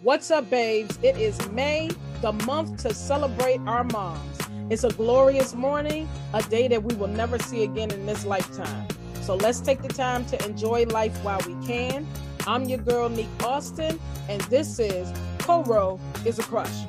What's up, babes? It is May, the month to celebrate our moms. It's a glorious morning, a day that we will never see again in this lifetime. So let's take the time to enjoy life while we can. I'm your girl, Nick Austin, and this is Coro is a Crush.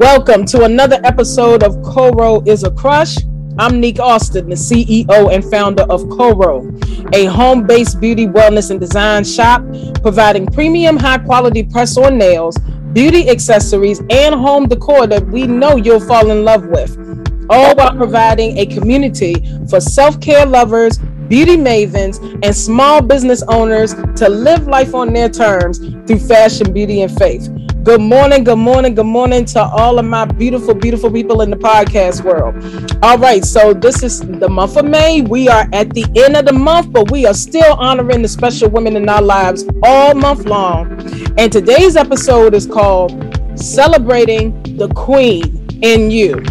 Welcome to another episode of Coro is a Crush. I'm Nick Austin, the CEO and founder of Coro, a home based beauty, wellness, and design shop providing premium, high quality press on nails, beauty accessories, and home decor that we know you'll fall in love with, all while providing a community for self care lovers, beauty mavens, and small business owners to live life on their terms through fashion, beauty, and faith. Good morning, good morning, good morning to all of my beautiful, beautiful people in the podcast world. All right, so this is the month of May. We are at the end of the month, but we are still honoring the special women in our lives all month long. And today's episode is called Celebrating the Queen in You.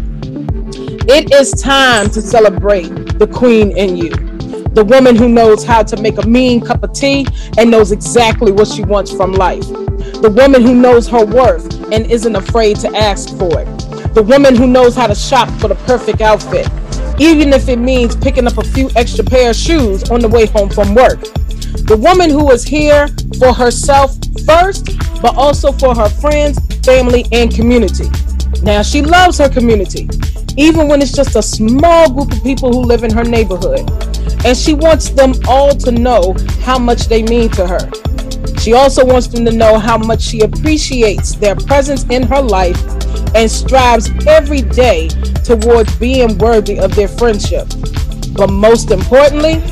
It is time to celebrate the queen in you the woman who knows how to make a mean cup of tea and knows exactly what she wants from life. The woman who knows her worth and isn't afraid to ask for it. The woman who knows how to shop for the perfect outfit, even if it means picking up a few extra pair of shoes on the way home from work. The woman who is here for herself first, but also for her friends, family, and community. Now, she loves her community, even when it's just a small group of people who live in her neighborhood. And she wants them all to know how much they mean to her. She also wants them to know how much she appreciates their presence in her life and strives every day towards being worthy of their friendship. But most importantly,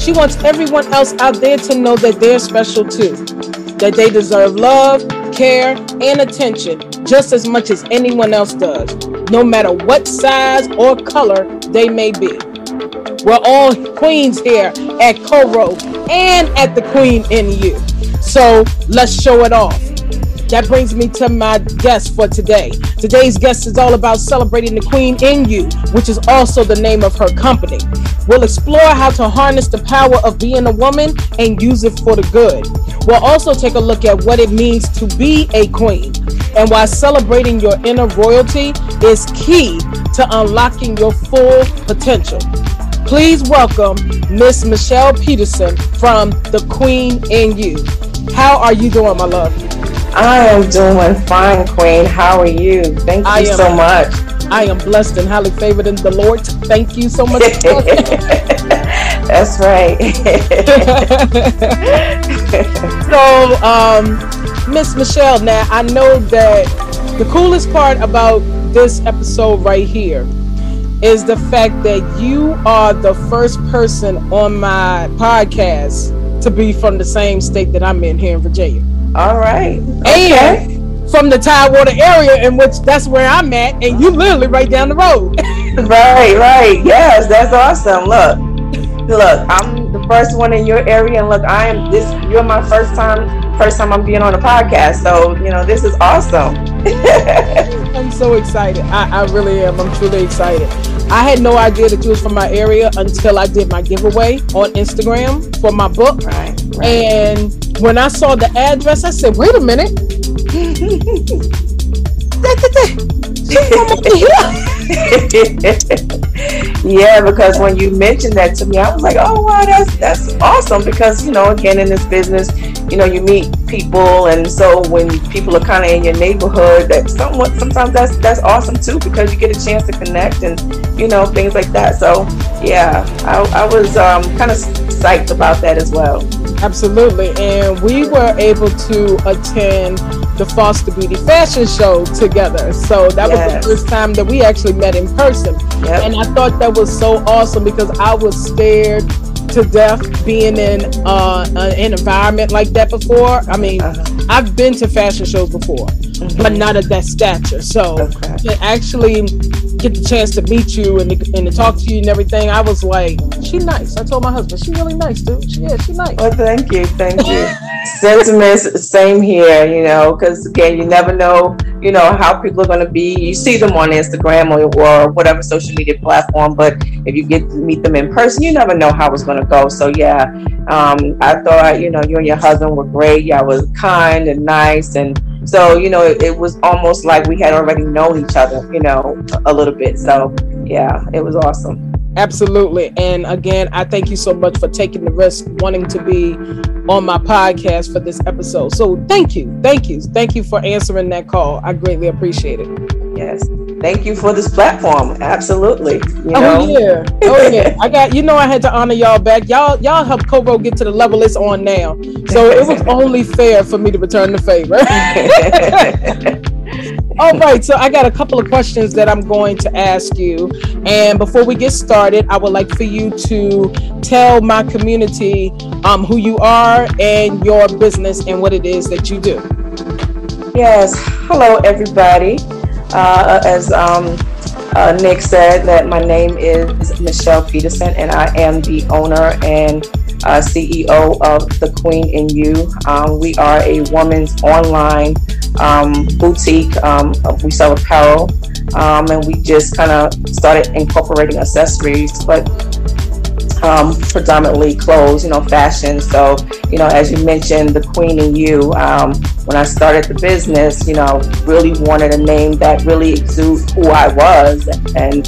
she wants everyone else out there to know that they're special too, that they deserve love, care, and attention just as much as anyone else does, no matter what size or color they may be. We're all queens here at Coro and at the Queen in You. So let's show it off. That brings me to my guest for today. Today's guest is all about celebrating the Queen in You, which is also the name of her company. We'll explore how to harness the power of being a woman and use it for the good. We'll also take a look at what it means to be a queen and why celebrating your inner royalty is key to unlocking your full potential. Please welcome Miss Mychel Peterson from The Queen in You. How are you doing, my love? I am doing fine, Queen. How are you? Thank you am, so much. I am blessed and highly favored in the Lord. Thank you so much. That's right. so, um, Miss Mychel, now I know that the coolest part about this episode right here is the fact that you are the first person on my podcast to be from the same state that I'm in here in Virginia. All right. Okay. And from the Tidewater area, in which that's where I'm at, and you literally right down the road. right, right. Yes, that's awesome. Look, look, I'm the first one in your area, and look, I am this. You're my first time, first time I'm being on a podcast. So you know, this is awesome. I'm so excited. I, I really am. I'm truly excited. I had no idea that you was from my area until I did my giveaway on Instagram for my book. Right, right. And when I saw the address, I said, wait a minute. yeah, because when you mentioned that to me, I was like, "Oh wow, that's that's awesome!" Because you know, again, in this business, you know, you meet people, and so when people are kind of in your neighborhood, that somewhat sometimes that's that's awesome too because you get a chance to connect and you know things like that. So yeah, I, I was um, kind of psyched about that as well. Absolutely, and we were able to attend the Foster Beauty Fashion Show together. So that yes. was the first time that we actually met in person. Yep. And I thought that was so awesome because I was scared to death being in uh, an environment like that before. I mean, uh-huh. I've been to fashion shows before. But not at that stature. So okay. to actually get the chance to meet you and to, and to talk to you and everything, I was like, she nice. I told my husband, she really nice, dude. She, yeah, she nice. Well, thank you, thank you. Sentiments, same here. You know, because again, you never know. You know how people are going to be. You see them on Instagram or, or whatever social media platform, but if you get to meet them in person, you never know how it's going to go. So yeah, um, I thought you know you and your husband were great. Y'all was kind and nice and so, you know, it, it, was almost like we had already known each other, you know, a little bit. So, yeah, it was awesome. Absolutely. And again, I thank you so much for taking the risk, wanting to be on my podcast for this episode. So, thank you. Thank you. Thank you for answering that call. I greatly appreciate it. Yes thank you for this platform. Absolutely. You oh, know? Oh yeah. Oh yeah. I got you know I had to honor y'all back. Y'all y'all helped Coro get to the level it's on now. So it was only fair for me to return the favor. All right, so I got a couple of questions that I'm going to ask you. And before we get started, I would like for you to tell my community um, who you are and your business and what it is that you do. Yes. Hello, everybody. Uh, as um, uh, Nick said, that my name is Mychel Peterson, and I am the owner and uh, CEO of The Queen in You. Um, we are a woman's online um, boutique. Um, we sell apparel, um, and we just kind of started incorporating accessories, but um, predominantly clothes, you know, fashion. So, you know, as you mentioned, the Queen in You. Um, when I started the business, you know, really wanted a name that really exudes who I was, and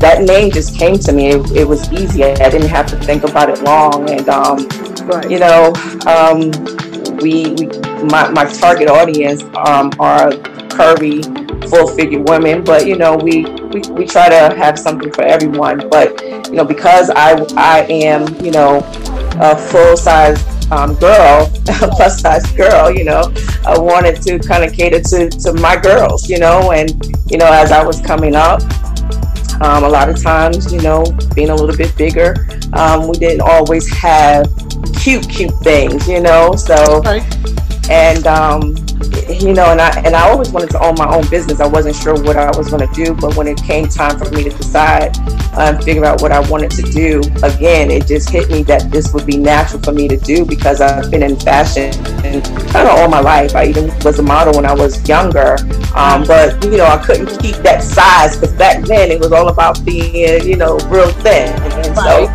that name just came to me. It, it was easy. I didn't have to think about it long, and um, right. you know, um, we, we my, my target audience um, are curvy full figure women, but you know, we, we, we try to have something for everyone. But, you know, because I, I am, you know, a full size um, girl, plus size girl, you know, I wanted to kind of cater to, to my girls, you know, and, you know, as I was coming up, um, a lot of times, you know, being a little bit bigger, um, we didn't always have cute, cute things, you know, so, and, um, you know, and I and I always wanted to own my own business. I wasn't sure what I was going to do, but when it came time for me to decide and um, figure out what I wanted to do, again, it just hit me that this would be natural for me to do because I've been in fashion and kind of all my life. I even was a model when I was younger, um, but you know, I couldn't keep that size because back then it was all about being, you know, real thin, and so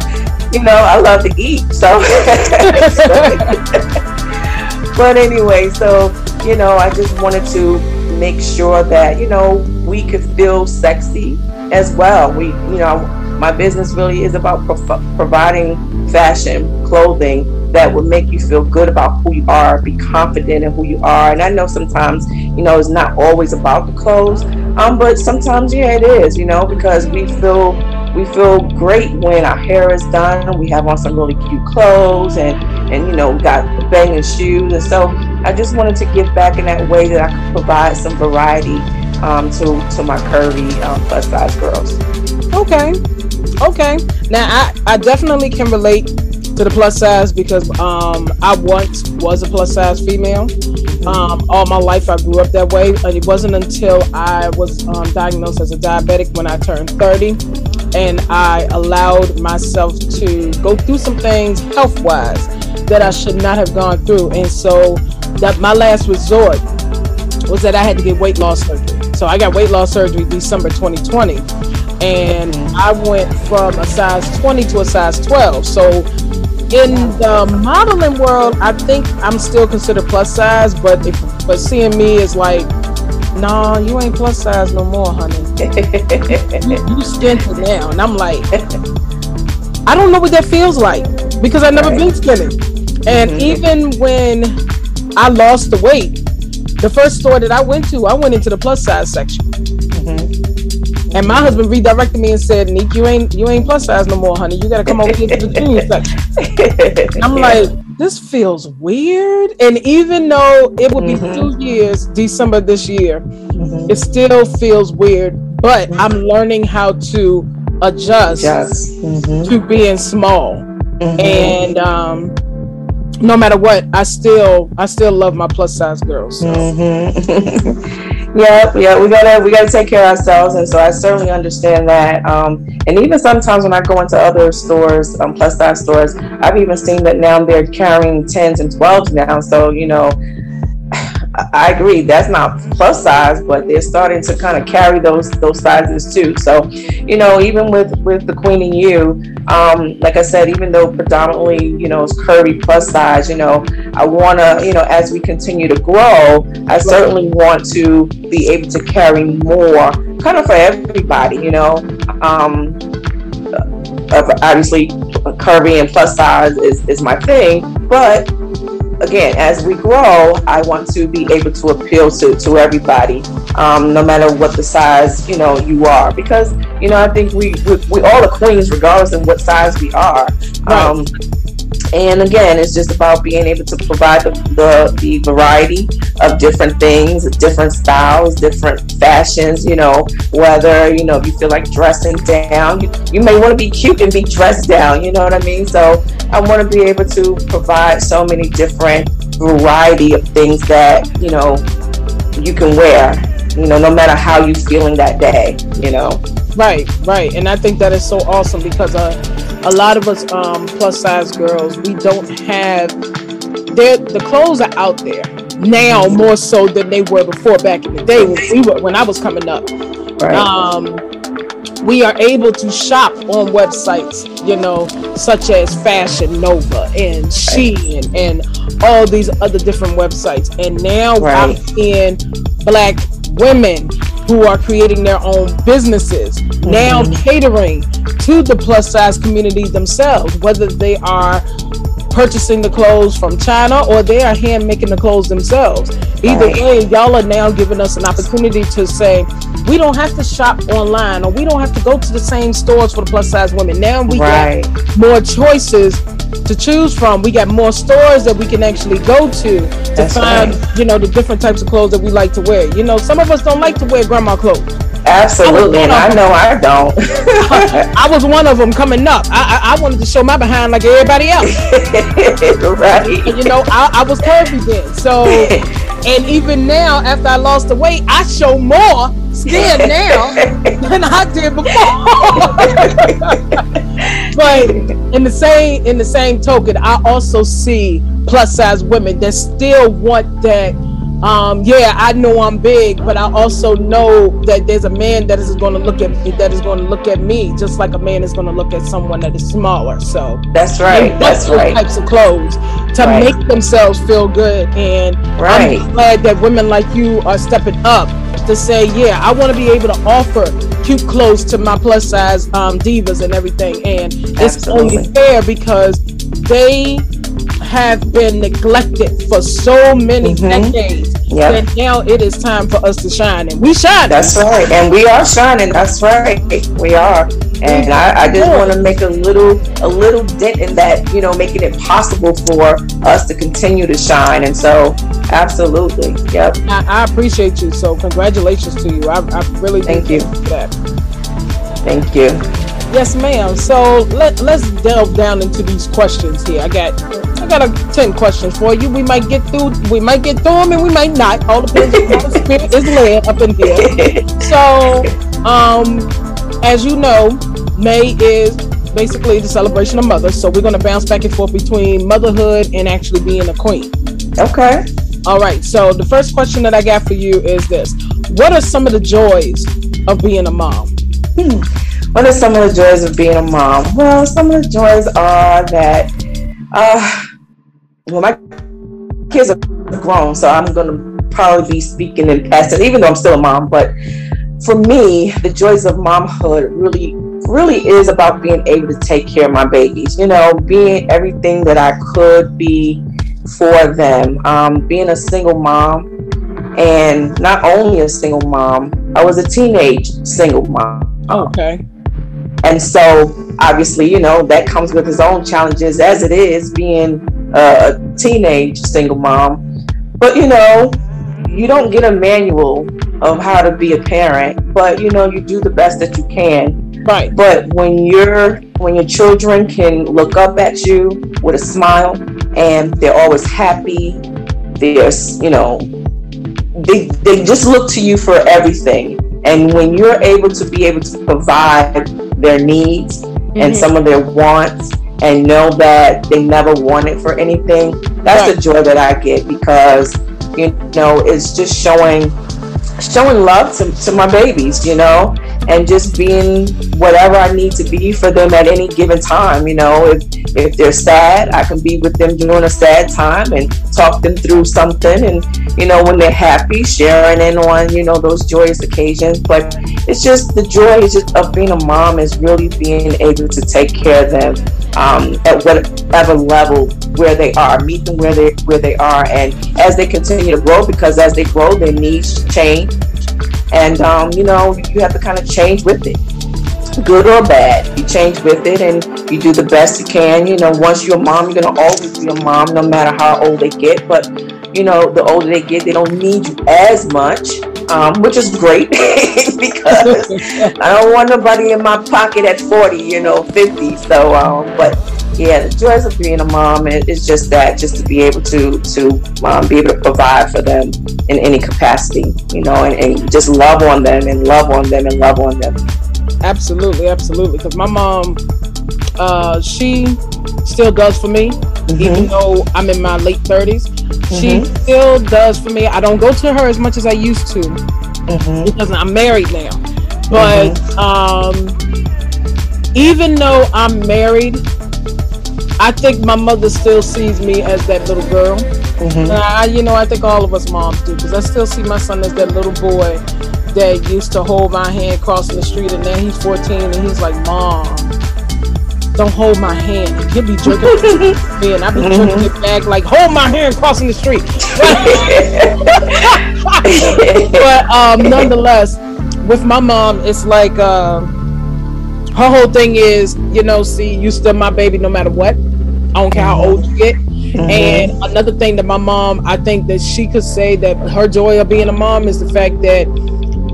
you know, I love to eat, so. but anyway, so you know, I just wanted to make sure that, you know, we could feel sexy as well. We, you know, my business really is about pro- providing fashion, clothing that would make you feel good about who you are, be confident in who you are. And I know sometimes, you know, it's not always about the clothes, um, but sometimes, yeah, it is, you know, because we feel we feel great when our hair is done. We have on some really cute clothes and, and you know, we got banging shoes. And so I just wanted to give back in that way that I could provide some variety um, to, to my curvy um, plus size girls. Okay. Okay. Now, I, I definitely can relate to the plus size because um, I once was a plus size female. Um, all my life, I grew up that way. And it wasn't until I was um, diagnosed as a diabetic when I turned 30 and I allowed myself to go through some things health wise that I should not have gone through. And so that my last resort was that I had to get weight loss surgery. So I got weight loss surgery December 2020. And I went from a size 20 to a size 12. So in the modeling world, I think I'm still considered plus size, but if but seeing me is like, nah, you ain't plus size no more, honey. you, you skinny now. And I'm like, I don't know what that feels like because I've never right. been skinny. And mm-hmm. even when I lost the weight. The first store that I went to, I went into the plus size section. Mm-hmm. And my husband redirected me and said, "Nick, you ain't you ain't plus size no more, honey. You got to come over here to the junior section." I'm like, this feels weird. And even though it would be mm-hmm. two years, December this year, mm-hmm. it still feels weird. But I'm learning how to adjust mm-hmm. to being small. Mm-hmm. And um, no matter what, I still I still love my plus size girls. Mm-hmm. Yeah, yeah, we gotta we gotta take care of ourselves, and so I certainly understand that. Um, and even sometimes when I go into other stores, um, plus size stores, I've even seen that now they're carrying tens and twelves now. So you know, I agree that's not plus size, but they're starting to kind of carry those those sizes too. So, you know, even with with the Queen in You, um, like I said, even though predominantly you know it's curvy plus size, you know, I want to you know as we continue to grow, I certainly want to be able to carry more, kind of for everybody, you know. Um, obviously, curvy and plus size is is my thing, but again, as we grow, I want to be able to appeal to, to everybody, um, no matter what the size, you know, you are. Because, you know, I think we, we, we all are queens regardless of what size we are. Right. Um, and again, it's just about being able to provide the, the, the, variety of different things, different styles, different fashions, you know, whether, you know, if you feel like dressing down, you, you may want to be cute and be dressed down, you know what I mean? So I want to be able to provide so many different variety of things that, you know, you can wear, you know, no matter how you're feeling that day, you know. Right, right. And I think that is so awesome because uh, a lot of us um, plus size girls, we don't have, the clothes are out there now more so than they were before back in the day when, we were, when I was coming up. Right. Um, we are able to shop on websites, you know, such as Fashion Nova and Shein and all these other different websites. And now right. I'm seeing black women who are creating their own businesses, mm-hmm. now catering to the plus size community themselves, whether they are purchasing the clothes from China or they are hand making the clothes themselves. Either right. way, y'all are now giving us an opportunity to say, we don't have to shop online or we don't have to go to the same stores for the plus size women. Now we right. get more choices to choose from. We got more stores that we can actually go to to That's find, right. you know, the different types of clothes that we like to wear. You know, some of us don't like to wear grandma clothes. Absolutely, I and I know I don't. I was one of them coming up. I, I, I wanted to show my behind like everybody else. right. You know, I, I was curvy then. So, and even now, after I lost the weight, I show more skin now than I did before. but in the same in the same token, I also see plus size women that still want that um, yeah, I know I'm big, but I also know that there's a man that is going to look at me, that is going to look at me just like a man is going to look at someone that is smaller. So that's right. That's right. Types of clothes to right. make themselves feel good, and right. I'm glad that women like you are stepping up to say, yeah, I want to be able to offer cute clothes to my plus size um, divas and everything, and Absolutely. it's only fair because they have been neglected for so many mm-hmm. decades. Yep. And now it is time for us to shine, and we shine. That's right, and we are shining. That's right, we are. And I, I just want to make a little a little dent in that, you know, making it possible for us to continue to shine. And so, absolutely, yep. I, I appreciate you. So, congratulations to you. I, I really thank you. That. Thank you. Yes, ma'am. So let let's delve down into these questions here. I got I got a ten questions for you. We might get through. We might get through them, and we might not. All depends on how the spirit is led up in here. So, um, as you know, May is basically the celebration of mothers. So we're gonna bounce back and forth between motherhood and actually being a queen. Okay. All right. So the first question that I got for you is this: What are some of the joys of being a mom? Hmm. What are some of the joys of being a mom? Well, some of the joys are that, uh, well, my kids are grown, so I'm going to probably be speaking in past, even though I'm still a mom. But for me, the joys of momhood really, really is about being able to take care of my babies. You know, being everything that I could be for them. Um, being a single mom, and not only a single mom, I was a teenage single mom. Okay. And so, obviously, you know, that comes with its own challenges as it is being a teenage single mom. But, you know, you don't get a manual of how to be a parent, but, you know, you do the best that you can. Right. But when you're when your children can look up at you with a smile and they're always happy, they're, you know, they they just look to you for everything. And when you're able to be able to provide their needs mm-hmm. and some of their wants and know that they never wanted for anything, that's right. the joy that I get because you know it's just showing showing love to, to my babies, you know, and just being whatever I need to be for them at any given time. You know, if if they're sad, I can be with them during a sad time and talk them through something. And you know, when they're happy, sharing in on you know those joyous occasions. But it's just the joy just of being a mom is really being able to take care of them um, at whatever level where they are, meet them where they where they are, and as they continue to grow, because as they grow, their needs change, and um, you know you have to kind of change with it, good or bad. You change with it, and you do the best you can. You know, once you're a mom, you're gonna always be a mom, no matter how old they get. But you know, the older they get, they don't need you as much, um, which is great because I don't want nobody in my pocket at 40, you know, 50. So, um, but yeah, the joys of being a mom is it's just that, just to be able to to um, be able to provide for them in any capacity, you know, and, and just love on them and love on them and love on them. Absolutely, absolutely. Because my mom, uh, she still does for me, mm-hmm. even though I'm in my late 30s. Mm-hmm. She still does for me. I don't go to her as much as I used to mm-hmm. because I'm married now. But mm-hmm. um, even though I'm married, I think my mother still sees me as that little girl. Mm-hmm. I, you know, I think all of us moms do because I still see my son as that little boy that used to hold my hand crossing the street, and now he's 14 and he's like, "Mom, don't hold my hand." And he'll be jerking me, and I be mm-hmm. jerking it back like, "Hold my hand crossing the street." but um, nonetheless, with my mom, it's like. Uh, her whole thing is, you know, see, you still my baby no matter what. I don't care how old you get. Mm-hmm. And another thing that my mom, I think that she could say that her joy of being a mom is the fact that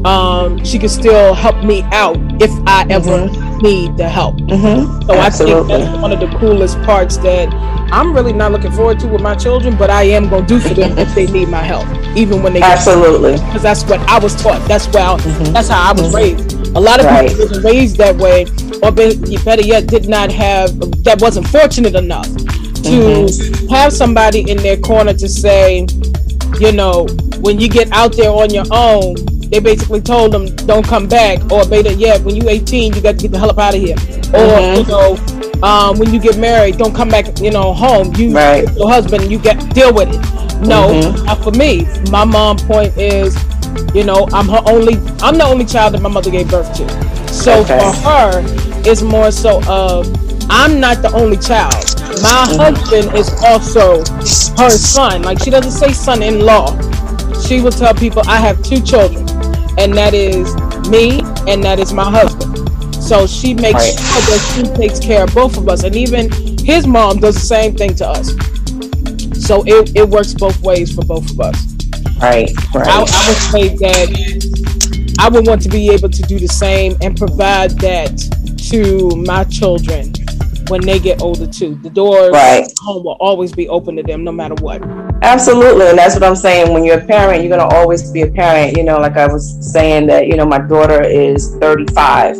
um, she could still help me out if I ever mm-hmm. need the help. Mm-hmm. So Absolutely. I think that's one of the coolest parts that I'm really not looking forward to with my children, but I am going to do for them if they need my help, even when they absolutely because that's what I was taught. That's well, mm-hmm. that's how I was mm-hmm. raised. A lot of right. people wasn't raised that way, or better yet, did not have that wasn't fortunate enough to mm-hmm. have somebody in their corner to say, you know, when you get out there on your own, they basically told them don't come back, or better yet, when you 18, you got to get the hell up out of here, or mm-hmm. you know, um, when you get married, don't come back, you know, home. You, right. your husband, you get deal with it. No, mm-hmm. for me, my mom point is you know, I'm her only. I'm the only child that my mother gave birth to. So okay. for her, it's more so of I'm not the only child. My mm-hmm. husband is also her son. Like she doesn't say son-in-law. She will tell people I have two children, and that is me and that is my husband. So she makes right. sure that she takes care of both of us, and even his mom does the same thing to us. So it, it works both ways for both of us. Right, right. I, I would say that I would want to be able to do the same and provide that to my children when they get older too. The door right. home will always be open to them no matter what. Absolutely. And that's what I'm saying. When you're a parent, you're gonna always be a parent. You know, like I was saying that, you know, my daughter is 35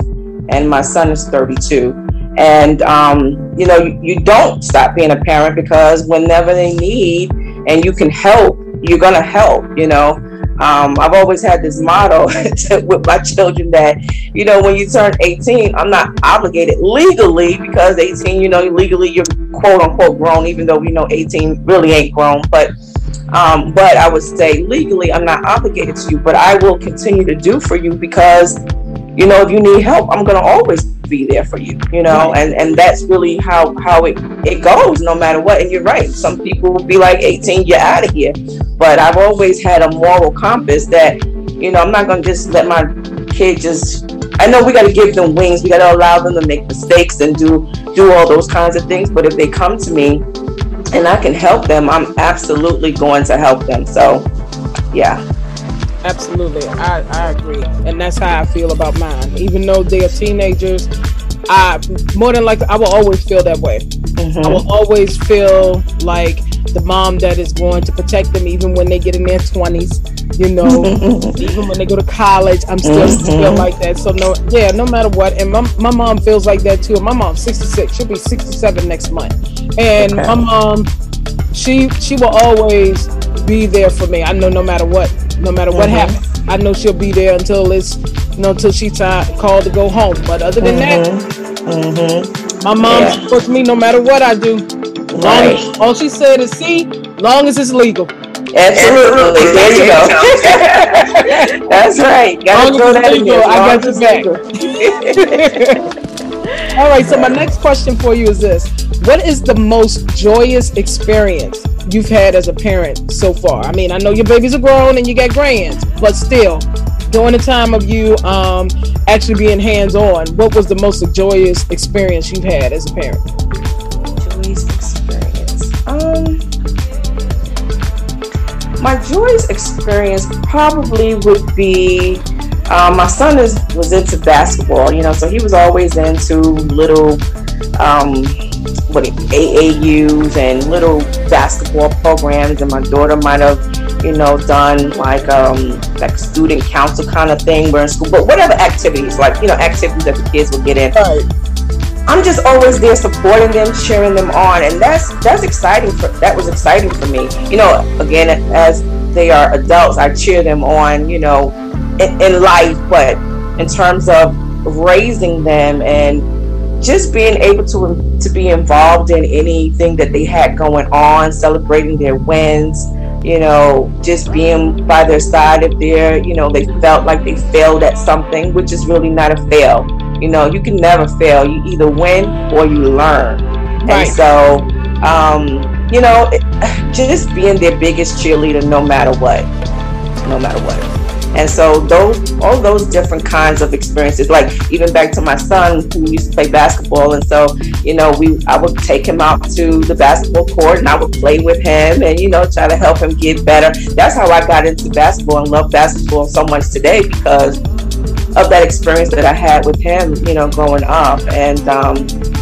and my son is 32. And um, you know, you, you don't stop being a parent because whenever they need and you can help you're gonna help you know um, I've always had this motto with my children that, you know, when you turn 18, I'm not obligated legally because 18, you know, legally you're quote unquote grown, even though we know 18 really ain't grown. But, um, but I would say legally, I'm not obligated to you, but I will continue to do for you because, you know, if you need help, I'm gonna always be there for you, you know, and and that's really how how it it goes no matter what. And you're right. Some people will be like 18, you're out of here. But I've always had a moral compass that, you know, I'm not gonna just let my kid just I know we got to give them wings. We got to allow them to make mistakes and do do all those kinds of things. But if they come to me and I can help them, I'm absolutely going to help them. So, yeah. Absolutely, I, I agree, and that's how I feel about mine. Even though they are teenagers, I more than likely I will always feel that way. Mm-hmm. I will always feel like the mom that is going to protect them even when they get in their 20s You know, even when they go to college, I'm still mm-hmm. feel like that. So no, yeah, no matter what. And my my mom feels like that too. My mom's 66. She'll be 67 next month. And okay. my mom, she she will always be there for me. I know no matter what, no matter what mm-hmm. happens. I know she'll be there until it's you know until she's called to go home. But other than mm-hmm. that, mm-hmm. my mom yeah. supports me no matter what I do. Right. Long, all she said is, "See, long as it's legal." Absolutely. There you go. That's right. Got to throw that in there. I got your back. All right. So my next question for you is this: What is the most joyous experience you've had as a parent so far? I mean, I know your babies are grown and you got grands, but still, during the time of you um, actually being hands-on, what was the most joyous experience you've had as a parent? Joyous experience. Um, my joyous experience probably would be um, my son is was into basketball, you know, so he was always into little um, what AAUs and little basketball programs, and my daughter might have, you know, done like um, like student council kind of thing. We're in school, but whatever activities, like you know, activities that the kids would get in. Right. I'm just always there supporting them, cheering them on, and that's that's exciting. For that was exciting for me. You know, again, as they are adults, I cheer them on. You know, in, in life, but in terms of raising them and just being able to to be involved in anything that they had going on, celebrating their wins, you know, just being by their side if they're, you know, they felt like they failed at something, which is really not a fail. You know, you can never fail. You either win or you learn. Right. And so, um, you know, just being their biggest cheerleader no matter what. No matter what. And so those all those different kinds of experiences, like even back to my son who used to play basketball, and so you know we I would take him out to the basketball court and I would play with him and you know try to help him get better. That's how I got into basketball and love basketball so much today because of that experience that I had with him, you know, growing up and. Um,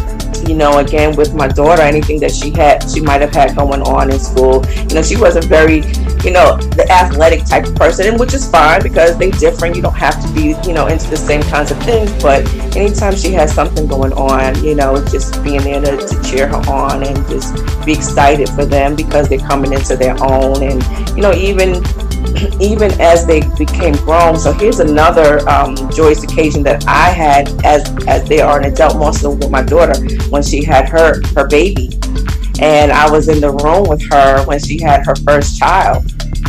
you know, again with my daughter, anything that she had, she might have had going on in school. You know, she wasn't very you know, the athletic type of person, and which is fine because they different. You don't have to be, you know, into the same kinds of things. But anytime she has something going on, you know, just being there to, to cheer her on and just be excited for them because they're coming into their own, and you know, even even as they became grown. So here's another um, joyous occasion that I had as as they are an adult, also with my daughter when she had her her baby and I was in the room with her when she had her first child.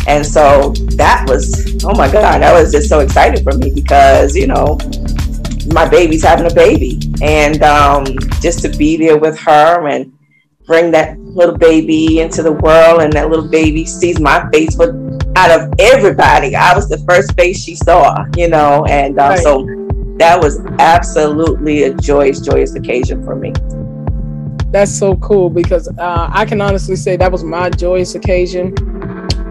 And so that was, oh my God, that was just so exciting for me because, you know, my baby's having a baby. And um, just to be there with her and bring that little baby into the world, and that little baby sees my face. But out of everybody, I was the first face she saw, you know, and uh, right. so that was absolutely a joyous, joyous occasion for me that's so cool because uh, I can honestly say that was my joyous occasion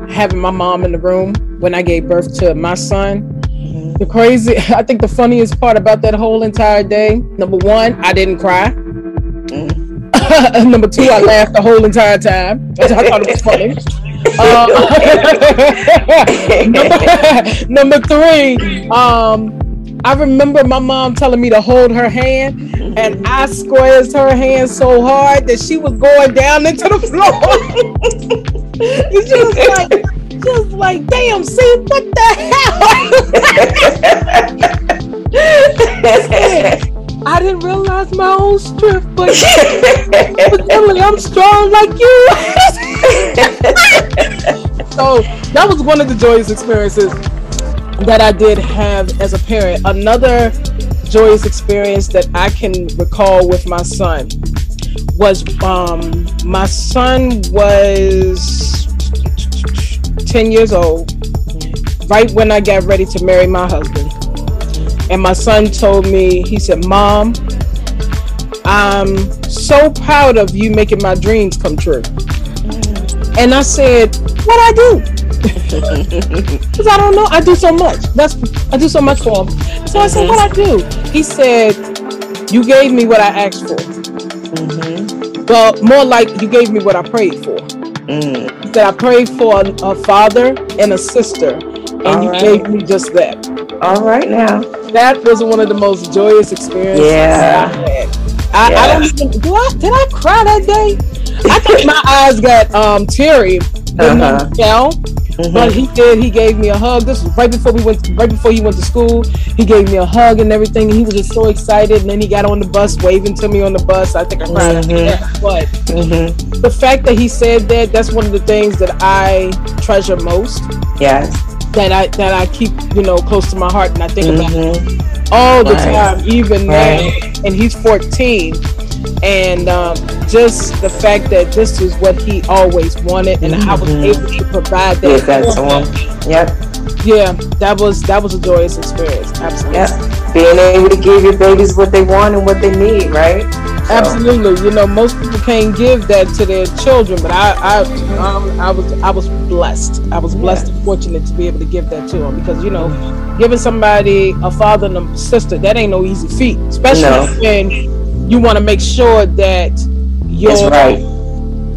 having my mom in the room when I gave birth to my son. Mm-hmm. The crazy, I think the funniest part about that whole entire day, number one, I didn't cry. Mm-hmm. number two, I laughed the whole entire time. I thought it was funny. Uh, number, number, three, um, I remember my mom telling me to hold her hand, and I squeezed her hand so hard that she was going down into the floor. was like, was like, damn, see, what the hell? I didn't realize my own strength, but, but Emily, I'm strong like you. so that was one of the joyous experiences that I did have as a parent. Another joyous experience that I can recall with my son was um, my son was 10 years old, right when I got ready to marry my husband. And my son told me, he said, Mom, I'm so proud of you making my dreams come true. And I said, What I do? Because I don't know. I do so much. That's I do so much for him. So I said, what I do? He said, you gave me what I asked for. Mm-hmm. Well, more like you gave me what I prayed for. Mm. That I prayed for a, a, father and a sister and All you right. gave me just that. All right now. That was one of the most joyous experiences yeah. I had. I, yeah. I don't even do I did I cry that day? I think my eyes got um teary when uh-huh. fell. Mm-hmm. But he did. He gave me a hug. This was right before we went. To, right before he went to school, he gave me a hug and everything. And he was just so excited. And then he got on the bus, waving to me on the bus. I think I cried. Mm-hmm. But mm-hmm. the fact that he said that—that's one of the things that I treasure most. Yes. That I that I keep you know close to my heart, and I think about mm-hmm. all the right. time, even right. now. And he's 14 and um, just the fact that this is what he always wanted, and mm-hmm. I was mm-hmm. able to provide that. For him. Yep. Yeah, that was that was a joyous experience. Absolutely. Yep. Being able to give your babies what they want and what they need, right? So. Absolutely. You know, most people can't give that to their children, but I, I, um, I was, I was blessed. I was blessed yeah. and fortunate to be able to give that to them because you know, giving somebody a father and a sister that ain't no easy feat, especially no. when you want to make sure that you're right.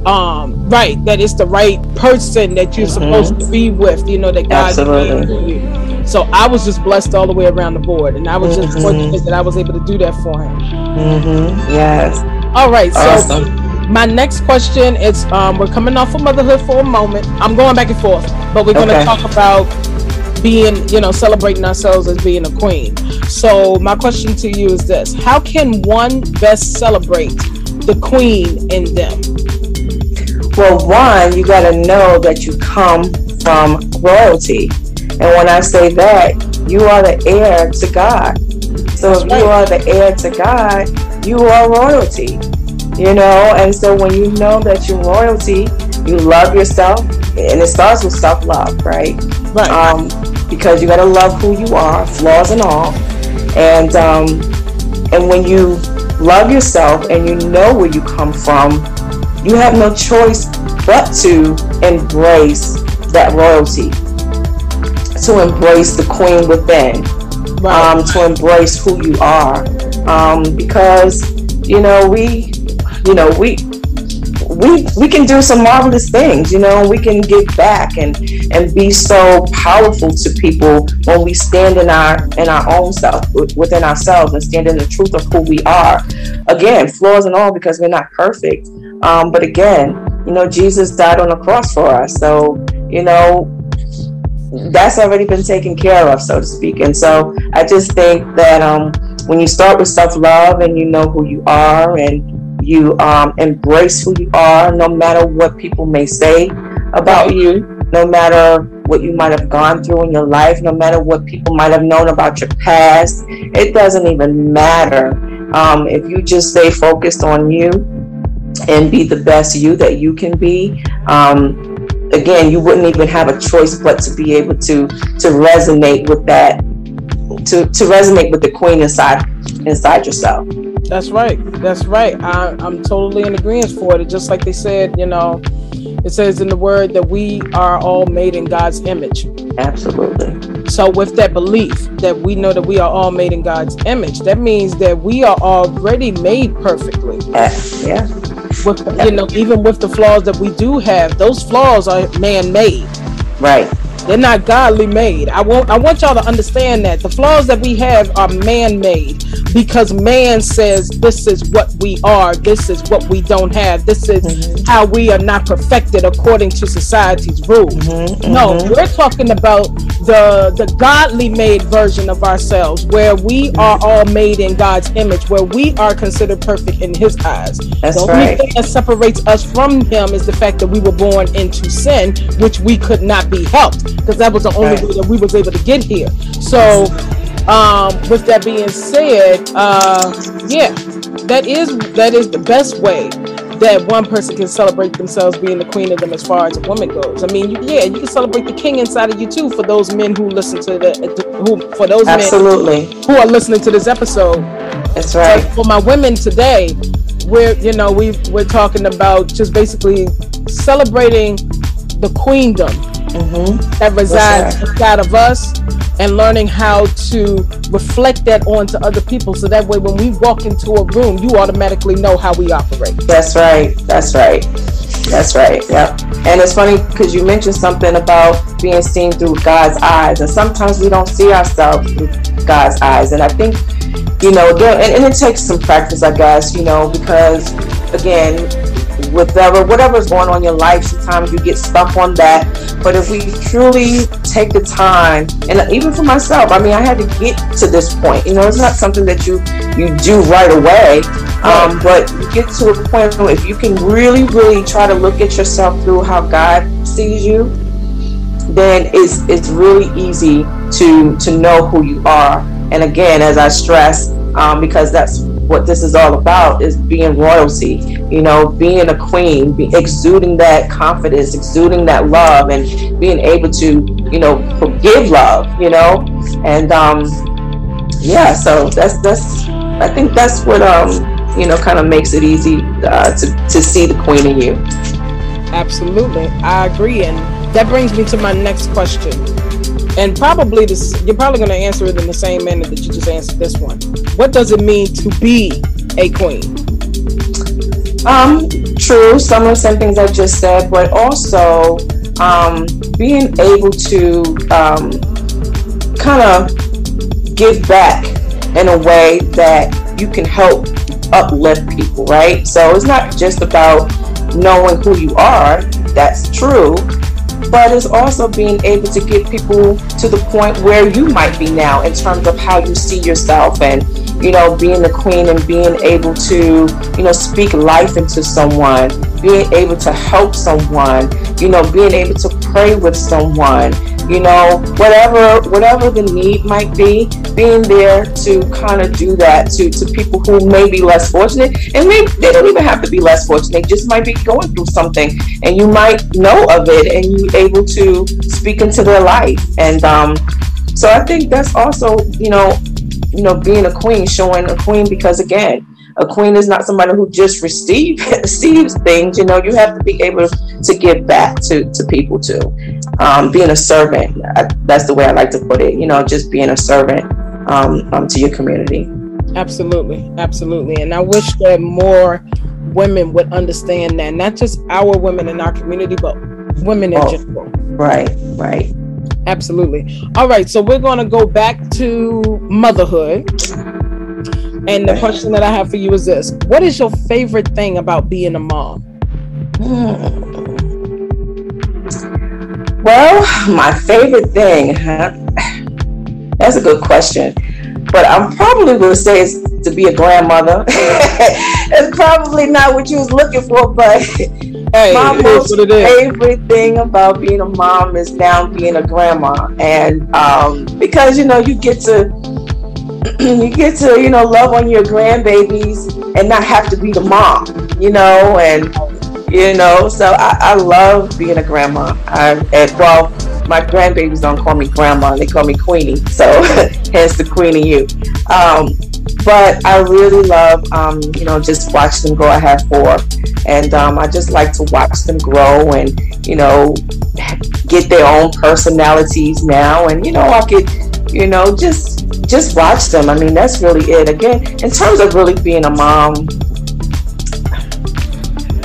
Um, right, that it's the right person that you're mm-hmm. supposed to be with, you know, that God made you. So I was just blessed all the way around the board, and I was mm-hmm. just fortunate that I was able to do that for him. Mm-hmm. Yes. All right. So awesome. my next question is: um, We're coming off of motherhood for a moment. I'm going back and forth, but we're going to okay. talk about being, you know, celebrating ourselves as being a queen. So, my question to you is this How can one best celebrate the queen in them? Well, one, you got to know that you come from royalty. And when I say that, you are the heir to God. So, if you are the heir to God, you are royalty. You know, and so when you know that you're royalty, you love yourself, and it starts with self love, right? Right. Um, because you got to love who you are, flaws and all. And um, and when you love yourself and you know where you come from, you have no choice but to embrace that royalty, to embrace the queen within, right. um, to embrace who you are, um, because you know we, you know we we we can do some marvelous things you know we can give back and and be so powerful to people when we stand in our in our own self within ourselves and stand in the truth of who we are. Again flaws and all because we're not perfect. Um, but again you know jesus died on the cross for us. So you know that's already been taken care of so to speak and so i just think that um, when you start with self-love and you know who you are and you um, embrace who you are, no matter what people may say about you, no matter what you might have gone through in your life, no matter what people might have known about your past. It doesn't even matter. Um, if you just stay focused on you and be the best you that you can be, um, again, you wouldn't even have a choice but to be able to to resonate with that, to to resonate with the queen inside inside yourself. That's right. That's right. I, I'm totally in agreement for it. Just like they said, you know, it says in the word that we are all made in God's image. Absolutely. So, with that belief that we know that we are all made in God's image, that means that we are already made perfectly. yeah. With, you know, even with the flaws that we do have, those flaws are man-made. Right. They're not godly made. I want I want y'all to understand that the flaws that we have are man-made because man says this is what we are, this is what we don't have, this is mm-hmm. how we are not perfected according to society's rules. Mm-hmm. No, mm-hmm. we're talking about the the godly made version of ourselves where we are all made in God's image, where we are considered perfect in his eyes. That's the only right. thing that separates us from him is the fact that we were born into sin, which we could not be helped because that was the only right. way that we was able to get here. So, um, with that being said, uh, yeah, that is that is the best way that one person can celebrate themselves being the queen of them as far as a woman goes. I mean, you, yeah, you can celebrate the king inside of you too for those men who listen to the who for those absolutely men who are listening to this episode. That's right. So for my women today, we're you know we we're talking about just basically celebrating the queendom mm-hmm. that resides inside of us and learning how to reflect that onto other people so that way when we walk into a room you automatically know how we operate that's right that's right That's right. Yep. And it's funny because you mentioned something about being seen through God's eyes, and sometimes we don't see ourselves through God's eyes. And I think, you know, again, and, and it takes some practice, I guess, you know, because again, whatever whatever's going on in your life sometimes you get stuck on that. But if we truly take the time and even for myself i mean i had to get to this point. You know it's not something that you you do right away um, but you get to a point where if you can really really try to look at yourself through how god sees you then it's it's really easy to to know who you are. And again as i stress um, because that's what this is all about is being royalty you know being a queen be, exuding that confidence exuding that love and being able to you know forgive love you know? And um yeah so that's that's i think that's what um you know kind of makes it easy uh, to to see the queen in you. Absolutely. I agree and that brings me to my next question and probably this you're probably going to answer it in the same manner that you just answered this one. What does it mean to be a queen? Um true some of the same things i just said but also um being able to um kind of give back in a way that you can help uplift people right? So it's not just about knowing who you are that's true but it's also being able to get people to the point where you might be now in terms of how you see yourself and you know being the queen and being able to you know speak life into someone being able to help someone you know being able to pray with someone you know whatever whatever the need might be being there to kind of do that to to people who may be less fortunate. And maybe they don't even have to be less fortunate they just might be going through something and you might know of it and you able to speak into their life. And um so i think that's also you know you know being a queen showing a queen because again a queen is not somebody who just receive, receives things. You know, you have to be able to give back to, to people too. Um, being a servant, I, that's the way I like to put it. You know, just being a servant um, um, to your community. Absolutely, absolutely. And I wish that more women would understand that, not just our women in our community, but women in oh, general. Right, right. Absolutely. All right, so we're going to go back to motherhood. And the question that I have for you is this What is your favorite thing about being a mom? Hmm. Well, my favorite thing, huh? That's a good question. But I'm probably going to say it's to be a grandmother. it's probably not what you was looking for, but hey, my most favorite thing about being a mom is now being a grandma. And um, because, you know, you get to you get to you know love on your grandbabies and not have to be the mom you know and you know so i, I love being a grandma. I, well my grandbabies don't call me grandma they call me queenie so hence the queenie you um, but i really love um, you know just watch them grow. I have four and um, i just like to watch them grow and you know get their own personalities now. And you know i could you know just just watch them. I mean, that's really it. Again, in terms of really being a mom,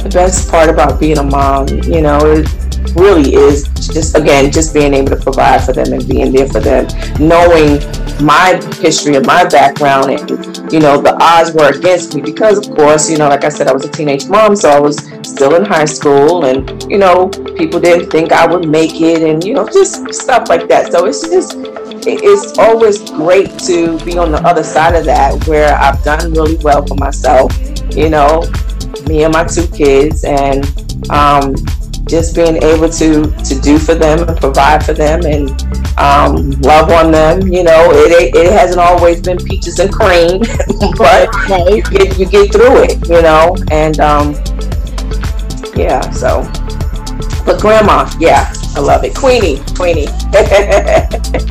the best part about being a mom, you know, it really is just again just being able to provide for them and being there for them, knowing my history and my background and you know the odds were against me because of course you know like i said i was a teenage mom so i was still in high school and you know people didn't think i would make it and you know just stuff like that so it's just it's always great to be on the other side of that where I've done really well for myself, you know, me and my two kids and um, just being able to to do for them and provide for them and um, love on them. You know, it, it hasn't always been peaches and cream, but you get you get through it. You know, and um, yeah. So, but grandma, yeah, I love it. Queenie, Queenie.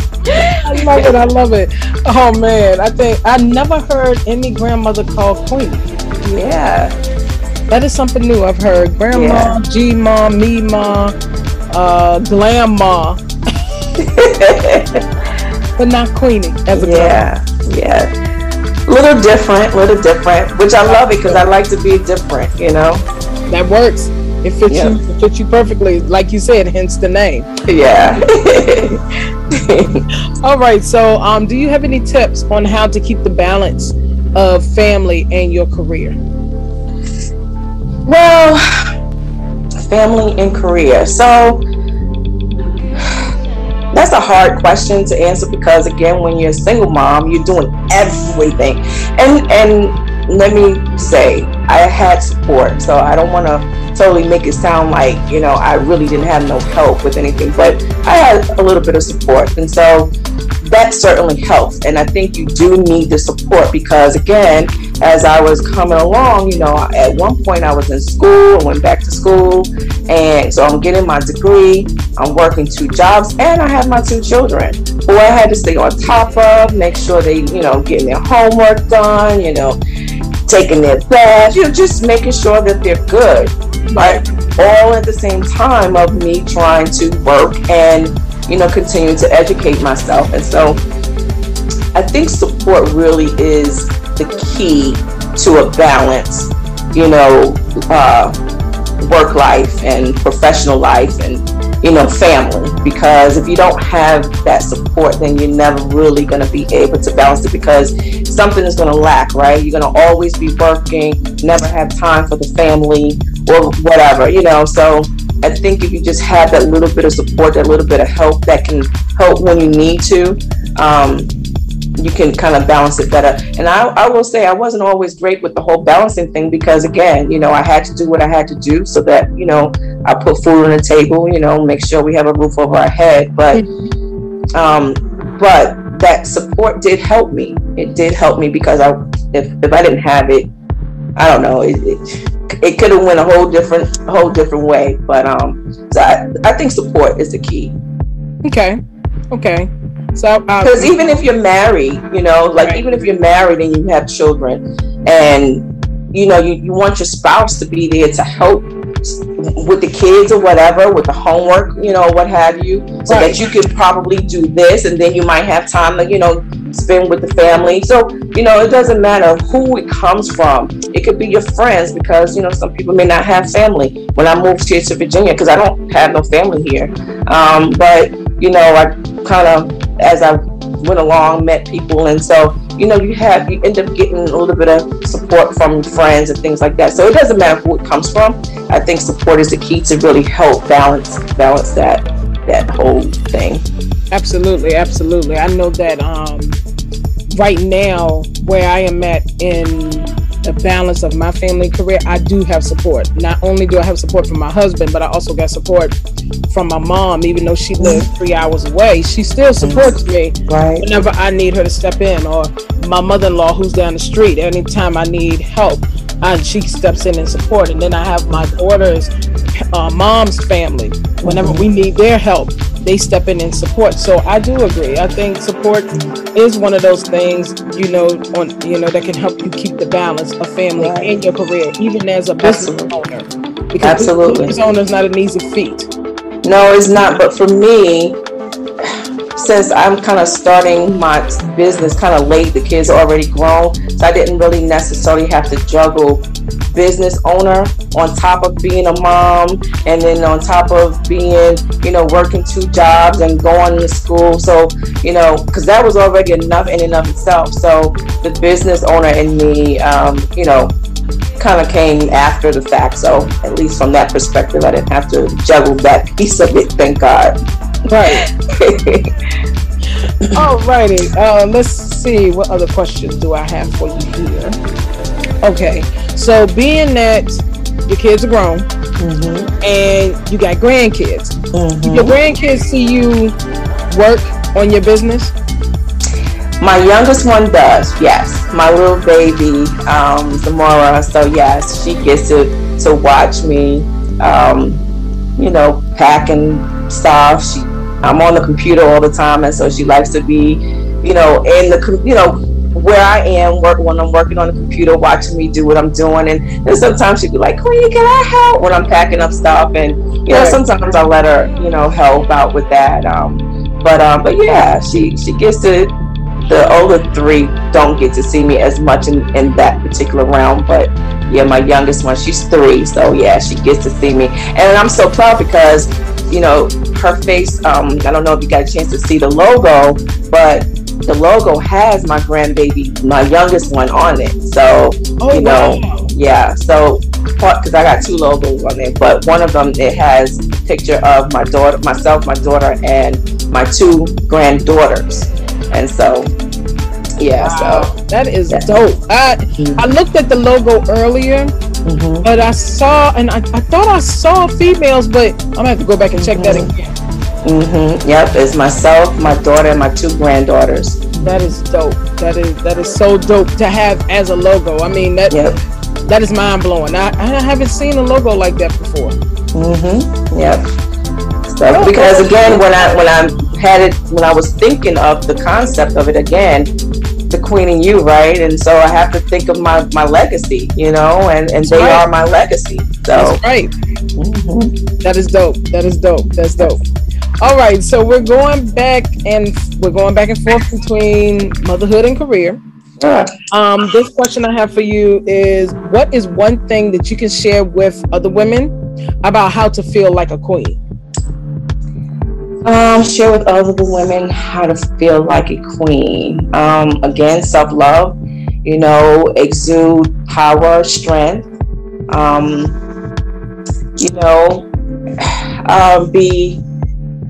I love it. I love it. Oh man, I think I never heard any grandmother called Queen. Yeah, that is something new. I've heard grandma, yeah. G mom, me mom, uh, mom, but not Queenie as a yeah, girl. yeah. Little different, little different, which I love it because I like to be different. You know, that works. It fits yeah. you. It fits you perfectly, like you said. Hence the name. Yeah. All right. So, um, do you have any tips on how to keep the balance of family and your career? Well, family and career. So that's a hard question to answer because again, when you're a single mom, you're doing everything. And and let me say, I had support, so I don't want to totally make it sound like you know I really didn't have no help with anything, but I had a little bit of support, and so that certainly helps. And I think you do need the support because, again, as I was coming along, you know, at one point I was in school, I went back to school, and so I'm getting my degree, I'm working two jobs, and I have my two children who I had to stay on top of, make sure they, you know, getting their homework done, you know, taking their bath, you know, just making sure that they're good. But all at the same time of me trying to work and you know, continue to educate myself. And so I think support really is the key to a balance, you know, uh, work life and professional life and, you know, family. Because if you don't have that support, then you're never really going to be able to balance it because something is going to lack, right? You're going to always be working, never have time for the family or whatever, you know. So I think if you just have that little bit of support, that little bit of help that can help when you need to, um, you can kind of balance it better. And I, I will say I wasn't always great with the whole balancing thing because again, you know, I had to do what I had to do so that, you know, I put food on the table, you know, make sure we have a roof over our head. But um, but that support did help me. It did help me because I if, if I didn't have it, I don't know, it, it it could have went a whole different whole different way. But um, so I, I think support is the key. Okay, okay. So because um, even if you're married, you know, like right. even if you're married and you have children, and you know you, you want your spouse to be there to help with the kids or whatever, with the homework, you know, what have you, so right. that you could probably do this, and then you might have time to, you know, spend with the family. So, you know, it doesn't matter who it comes from. It could be your friends because, you know, some people may not have family. When I moved here to Virginia, because I don't have no family here, um, but you know, I kind of as I went along, met people, and so you know, you have you end up getting a little bit of support from friends and things like that. So it doesn't matter who it comes from. I think support is the key to really help balance balance that that whole thing. Absolutely, absolutely. I know that um, right now where I am at in the balance of my family career, I do have support. Not only do I have support from my husband, but I also got support from my mom, even though she lives three hours away. She still supports me right. whenever I need her to step in, or my mother in law who's down the street. Anytime I need help, and she steps in and support. And then I have my daughter's uh, mom's family. Whenever we need their help, they step in and support. So I do agree. I think support is one of those things, you know, on you know that can help you keep the balance of family right. and your career, even as a business Absolutely. owner. Because Absolutely. business owner is not an easy feat. No, it's not. But for me, since I'm kind of starting my business kind of late, the kids are already grown, so I didn't really necessarily have to juggle business owner on top of being a mom and then on top of being, you know, working two jobs and going to school. So, you know, because that was already enough in and of itself. So the business owner in me, um, you know, kind of came after the fact. So at least from that perspective, I didn't have to juggle that piece of it. Thank God. Right. Alrighty. Uh, let's see. What other questions do I have for you here? Okay. So being that your kids are grown mm-hmm. and you got grandkids, mm-hmm. your grandkids see you work on your business? My youngest one does, yes. My little baby, um, Zamora. So yes, she gets to to watch me, um, you know, packing stuff. She, I'm on the computer all the time, and so she likes to be, you know, in the, you know, where I am work when I'm working on the computer, watching me do what I'm doing, and then sometimes she'd be like, "Queen, can I help?" when I'm packing up stuff, and you know, sometimes I let her, you know, help out with that. Um, but um, but yeah, she she gets to the older three don't get to see me as much in, in that particular realm, but yeah, my youngest one, she's three, so yeah, she gets to see me, and I'm so proud because you know her face. Um, I don't know if you got a chance to see the logo, but the logo has my grandbaby, my youngest one on it. So oh, you know, wow. yeah. So because I got two logos on it, but one of them it has a picture of my daughter, myself, my daughter, and my two granddaughters, and so yeah, wow. so that is yeah. dope. I mm-hmm. I looked at the logo earlier, mm-hmm. but I saw and I, I thought I saw females, but I'm gonna have to go back and check mm-hmm. that again. Mm-hmm. Yep, it's myself, my daughter, and my two granddaughters. That is dope. That is that is so dope to have as a logo. I mean that yep. that is mind blowing. I, I haven't seen a logo like that before. Mm-hmm. Yep. So, because again, when I when I had it when I was thinking of the concept of it again, the Queen in You, right? And so I have to think of my, my legacy, you know, and, and they right. are my legacy. So That's right. Mm-hmm. That is dope. That is dope. That's dope. All right, so we're going back and we're going back and forth between motherhood and career. Um, this question I have for you is what is one thing that you can share with other women about how to feel like a queen? Um, share with other women how to feel like a queen. Um, again, self love, you know, exude power, strength. Um, you know, uh, be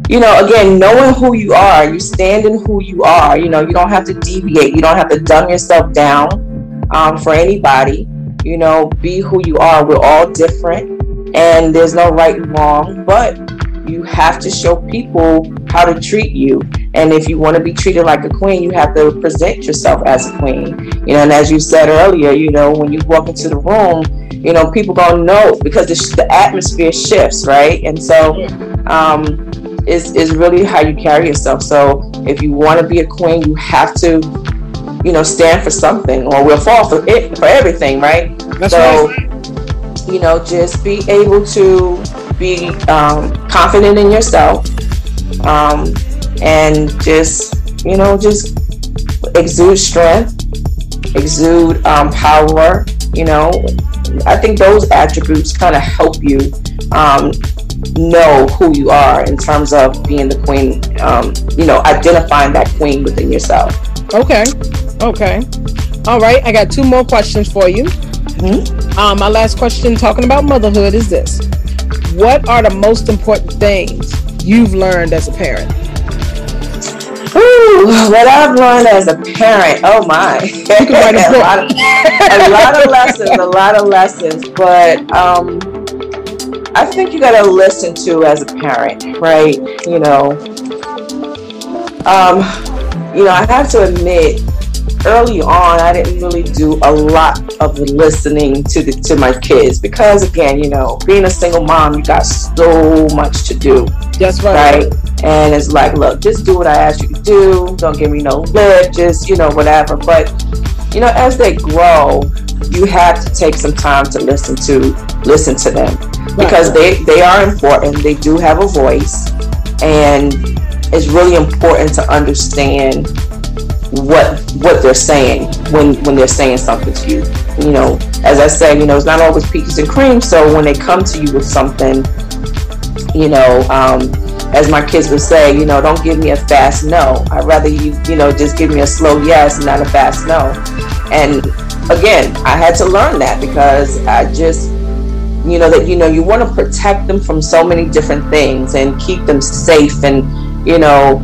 you know, again, knowing who you are, you stand in who you are. You know, you don't have to deviate. You don't have to dumb yourself down um, for anybody. You know, be who you are. We're all different, and there's no right and wrong. But you have to show people how to treat you. And if you want to be treated like a queen, you have to present yourself as a queen. You know, and as you said earlier, you know, when you walk into the room, you know, people gonna know because the, the atmosphere shifts, right? And so, um, is is really how you carry yourself. So if you want to be a queen, you have to, you know, stand for something, or we'll fall for it for everything, right? That's so, right. You know, just be able to be um, confident in yourself, um, and just you know, just exude strength, exude um, power. You know, I think those attributes kind of help you um, know who you are in terms of being the queen, um, you know, identifying that queen within yourself. Okay. Okay. All right. I got two more questions for you. Mm-hmm. Um, my last question, talking about motherhood, is this What are the most important things you've learned as a parent? Ooh, what I've learned as a parent, oh my, a, lot of, a lot of lessons, a lot of lessons. But um, I think you got to listen to as a parent, right? You know, um, you know, I have to admit, early on, I didn't really do a lot of listening to the to my kids because, again, you know, being a single mom, you got so much to do. That's right. Right. And it's like, look, just do what I ask you to do. Don't give me no lip. Just you know, whatever. But you know, as they grow, you have to take some time to listen to listen to them because they they are important they do have a voice and it's really important to understand what what they're saying when when they're saying something to you. You know as i say you know it's not always peaches and cream. So when they come to you with something you know um, as my kids would say you know don't give me a fast no. I'd rather you you know just give me a slow yes not a fast no. And again, I had to learn that because I just, you know, that, you know, you want to protect them from so many different things and keep them safe. And, you know,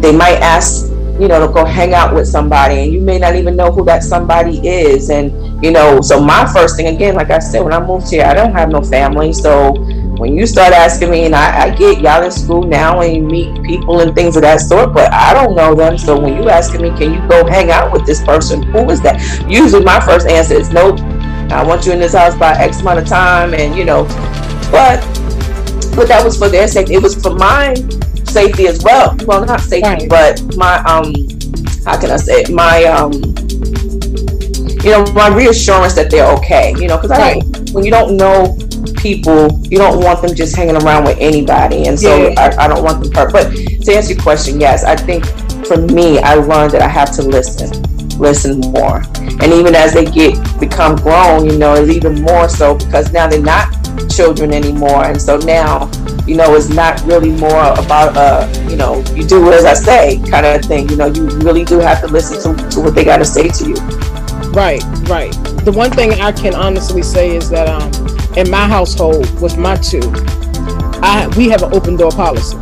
they might ask, you know, to go hang out with somebody and you may not even know who that somebody is. And, you know, so my first thing, again, like I said, when I moved here, I don't have no family. So, when you start asking me, and I, I, get y'all in school now and you meet people and things of that sort, but I don't know them. So when you asking me, can you go hang out with this person? Who is that? Usually my first answer is nope. I want you in this house by X amount of time, and you know, but but that was for their sake. It was for my safety as well. Well, not safety, right. but my um, how can I say it? My um, you know, my reassurance that they're okay. You know, because I right. when you don't know people, you don't want them just hanging around with anybody. And so yeah. I, I, don't want them hurt. But to answer your question, yes, I think for me, I learned that I have to listen. listen more. And even as they get become grown, you know, it's even more so because now they're not children anymore. And so now, you know, it's not really more about uh, you know, you do as I say kind of thing. You know, you really do have to listen to, to what they gotta say to you. Right, right. The one thing I can honestly say is that um in my household with my two, I we have an open door policy.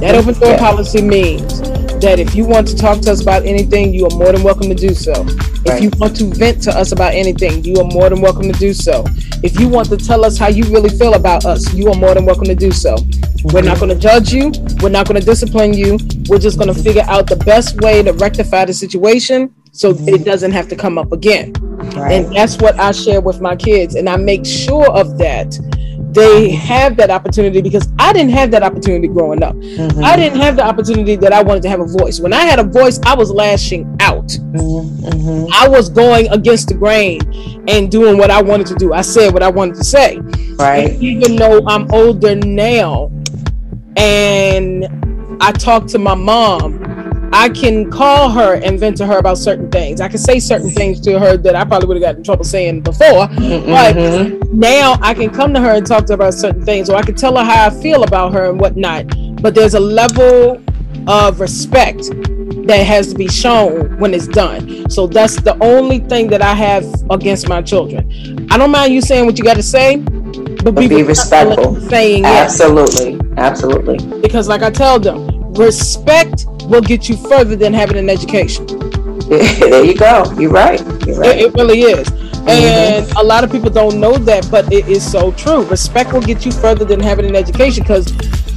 That open door yeah. policy means that if you want to talk to us about anything, you are more than welcome to do so. Right. If you want to vent to us about anything, you are more than welcome to do so. If you want to tell us how you really feel about us, you are more than welcome to do so. We're not going to judge you. We're not going to discipline you. We're just going to figure out the best way to rectify the situation so it doesn't have to come up again. Right. And that's what I share with my kids. And I make sure of that they have that opportunity because I didn't have that opportunity growing up. Mm-hmm. I didn't have the opportunity that I wanted to have a voice. When I had a voice, I was lashing out. Mm-hmm. I was going against the grain and doing what I wanted to do. I said what I wanted to say. Right. And even though I'm older now and I talk to my mom I can call her and vent to her about certain things. I can say certain things to her that I probably would have gotten in trouble saying before. Mm-hmm. But now I can come to her and talk to her about certain things, or I can tell her how I feel about her and whatnot. But there's a level of respect that has to be shown when it's done. So that's the only thing that I have against my children. I don't mind you saying what you got to say, but, but be, be respectful. Saying absolutely, yes. absolutely. Because like I tell them, respect will get you further than having an education. there you go. You're right. You're right. It, it really is. Mm-hmm. And a lot of people don't know that, but it is so true. Respect will get you further than having an education because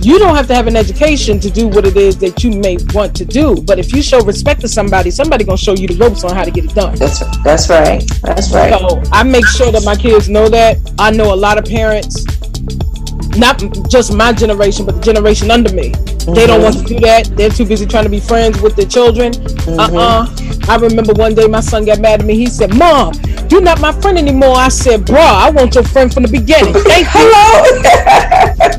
you don't have to have an education to do what it is that you may want to do. But if you show respect to somebody, somebody gonna show you the ropes on how to get it done. That's that's right. That's right. So I make sure that my kids know that. I know a lot of parents not just my generation, but the generation under me. Mm-hmm. They don't want to do that. They're too busy trying to be friends with their children. Mm-hmm. Uh-uh. I remember one day my son got mad at me. He said, "Mom, you're not my friend anymore." I said, "Bro, I want your friend from the beginning." Thank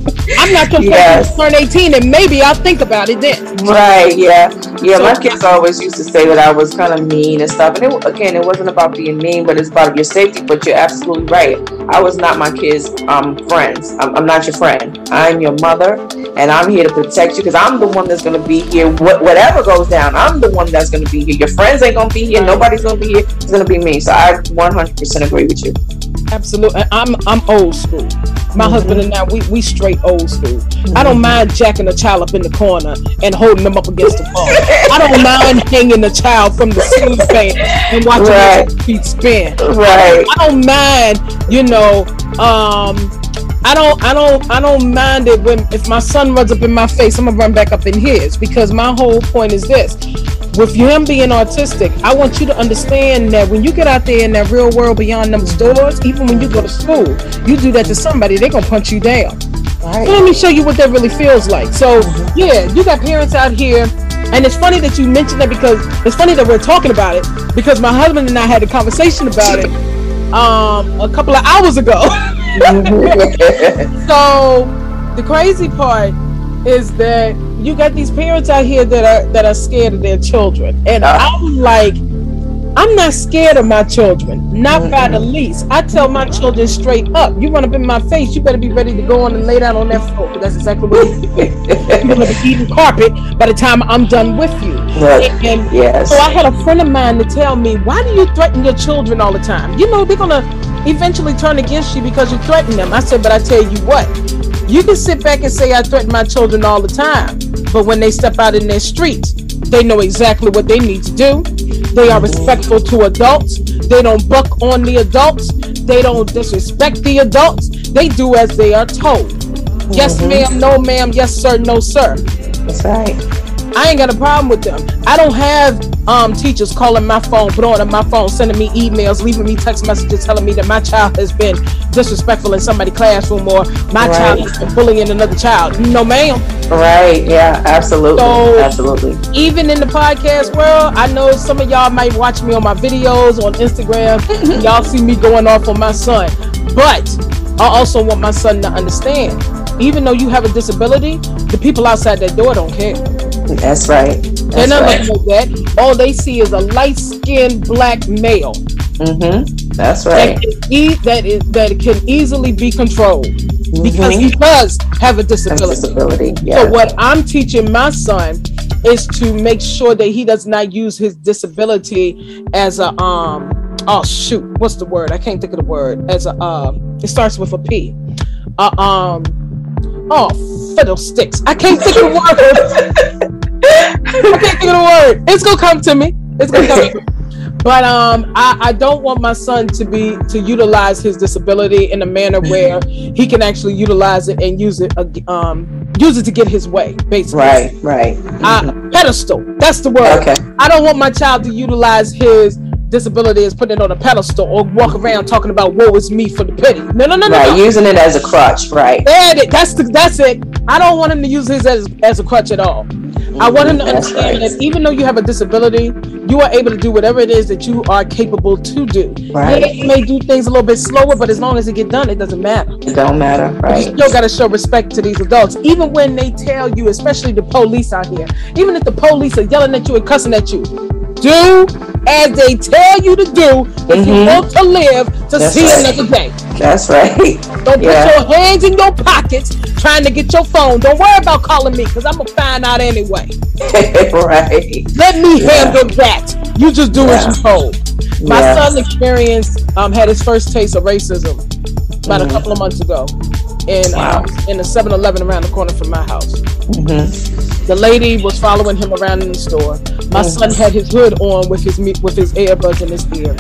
you. I'm not your yes. Turn 18, and maybe I'll think about it then. Right? Yeah. Yeah. So, my kids always used to say that I was kind of mean and stuff. And it, again, it wasn't about being mean, but it's about your safety. But you're absolutely right. I was not my kids' um, friends. I'm, I'm not your friend. I'm your mother, and I'm here to protect you because I'm the one that's going to be here. Wh- whatever goes down, I'm the one that's going to be here. Your friends ain't going to be here. Nobody's going to be here. It's going to be me. So I 100% agree with you. Absolutely. I'm I'm old school. My mm-hmm. husband and I, we, we straight old school. Mm-hmm. I don't mind jacking a child up in the corner and holding them up against the wall. I don't mind hanging the child from the ceiling fan and watching right. feet spin. Right. I don't mind, you know, um, I don't I don't I don't mind it when if my son runs up in my face, I'm gonna run back up in his because my whole point is this. With him being autistic, I want you to understand that when you get out there in that real world beyond them doors, even when you go to school, you do that to somebody, they're gonna punch you down. Right. Let me show you what that really feels like. So mm-hmm. yeah, you got parents out here and it's funny that you mentioned that because it's funny that we're talking about it because my husband and I had a conversation about it um, a couple of hours ago. so the crazy part is that you got these parents out here that are that are scared of their children, and uh, I'm like, I'm not scared of my children, not mm-hmm. by the least. I tell my children straight up, you run up in my face, you better be ready to go on and lay down on that floor. That's exactly what you gonna be eating carpet by the time I'm done with you. And, and yes. so I had a friend of mine to tell me, why do you threaten your children all the time? You know they're gonna eventually turn against you because you threaten them. I said, but I tell you what, you can sit back and say I threaten my children all the time, but when they step out in their streets, they know exactly what they need to do. They are respectful to adults. They don't buck on the adults. They don't disrespect the adults. They do as they are told. Mm-hmm. Yes, ma'am. No, ma'am. Yes, sir. No, sir. That's right. I ain't got a problem with them. I don't have um, teachers calling my phone, putting on my phone, sending me emails, leaving me text messages telling me that my child has been disrespectful in somebody's classroom or my right. child has been bullying another child. No, ma'am. Right. Yeah. Absolutely. So, absolutely. Even in the podcast world, I know some of y'all might watch me on my videos on Instagram. y'all see me going off on my son, but I also want my son to understand. Even though you have a disability, the people outside that door don't care. That's right. They're not right. looking at that. All they see is a light skinned black male. Mm-hmm. That's right. That, e- that, is, that can easily be controlled mm-hmm. because he does have a disability. disability yeah. So, what I'm teaching my son is to make sure that he does not use his disability as a, um, oh, shoot, what's the word? I can't think of the word. As a, um, it starts with a P. Uh, um, oh, fiddlesticks. I can't think of the word. I can't think of the word. It's gonna come to me. It's gonna come to me. But um, I, I don't want my son to be to utilize his disability in a manner where he can actually utilize it and use it um use it to get his way, basically. Right, right. Mm-hmm. pedestal. That's the word. Okay. I don't want my child to utilize his disability as putting it on a pedestal or walk around talking about woe is me for the pity. No, no, no, right, no. using it as a crutch, right? That's the, that's it. I don't want him to use his as, as a crutch at all. I want him to mm, understand right. that even though you have a disability, you are able to do whatever it is that you are capable to do. Right. You may do things a little bit slower, but as long as it get done, it doesn't matter. It don't matter, right? You still got to show respect to these adults, even when they tell you, especially the police out here, even if the police are yelling at you and cussing at you do as they tell you to do if mm-hmm. you want to live to That's see right. another day. That's right. Don't yeah. put your hands in your pockets trying to get your phone. Don't worry about calling me because I'm gonna find out anyway. right. Let me yeah. handle that. You just do yeah. as you're told. My son experienced um, had his first taste of racism about mm-hmm. a couple of months ago in wow. um, in a 7-Eleven around the corner from my house. Mm-hmm. The lady was following him around in the store. My mm-hmm. son had his hood on with his with his earbuds in his ear.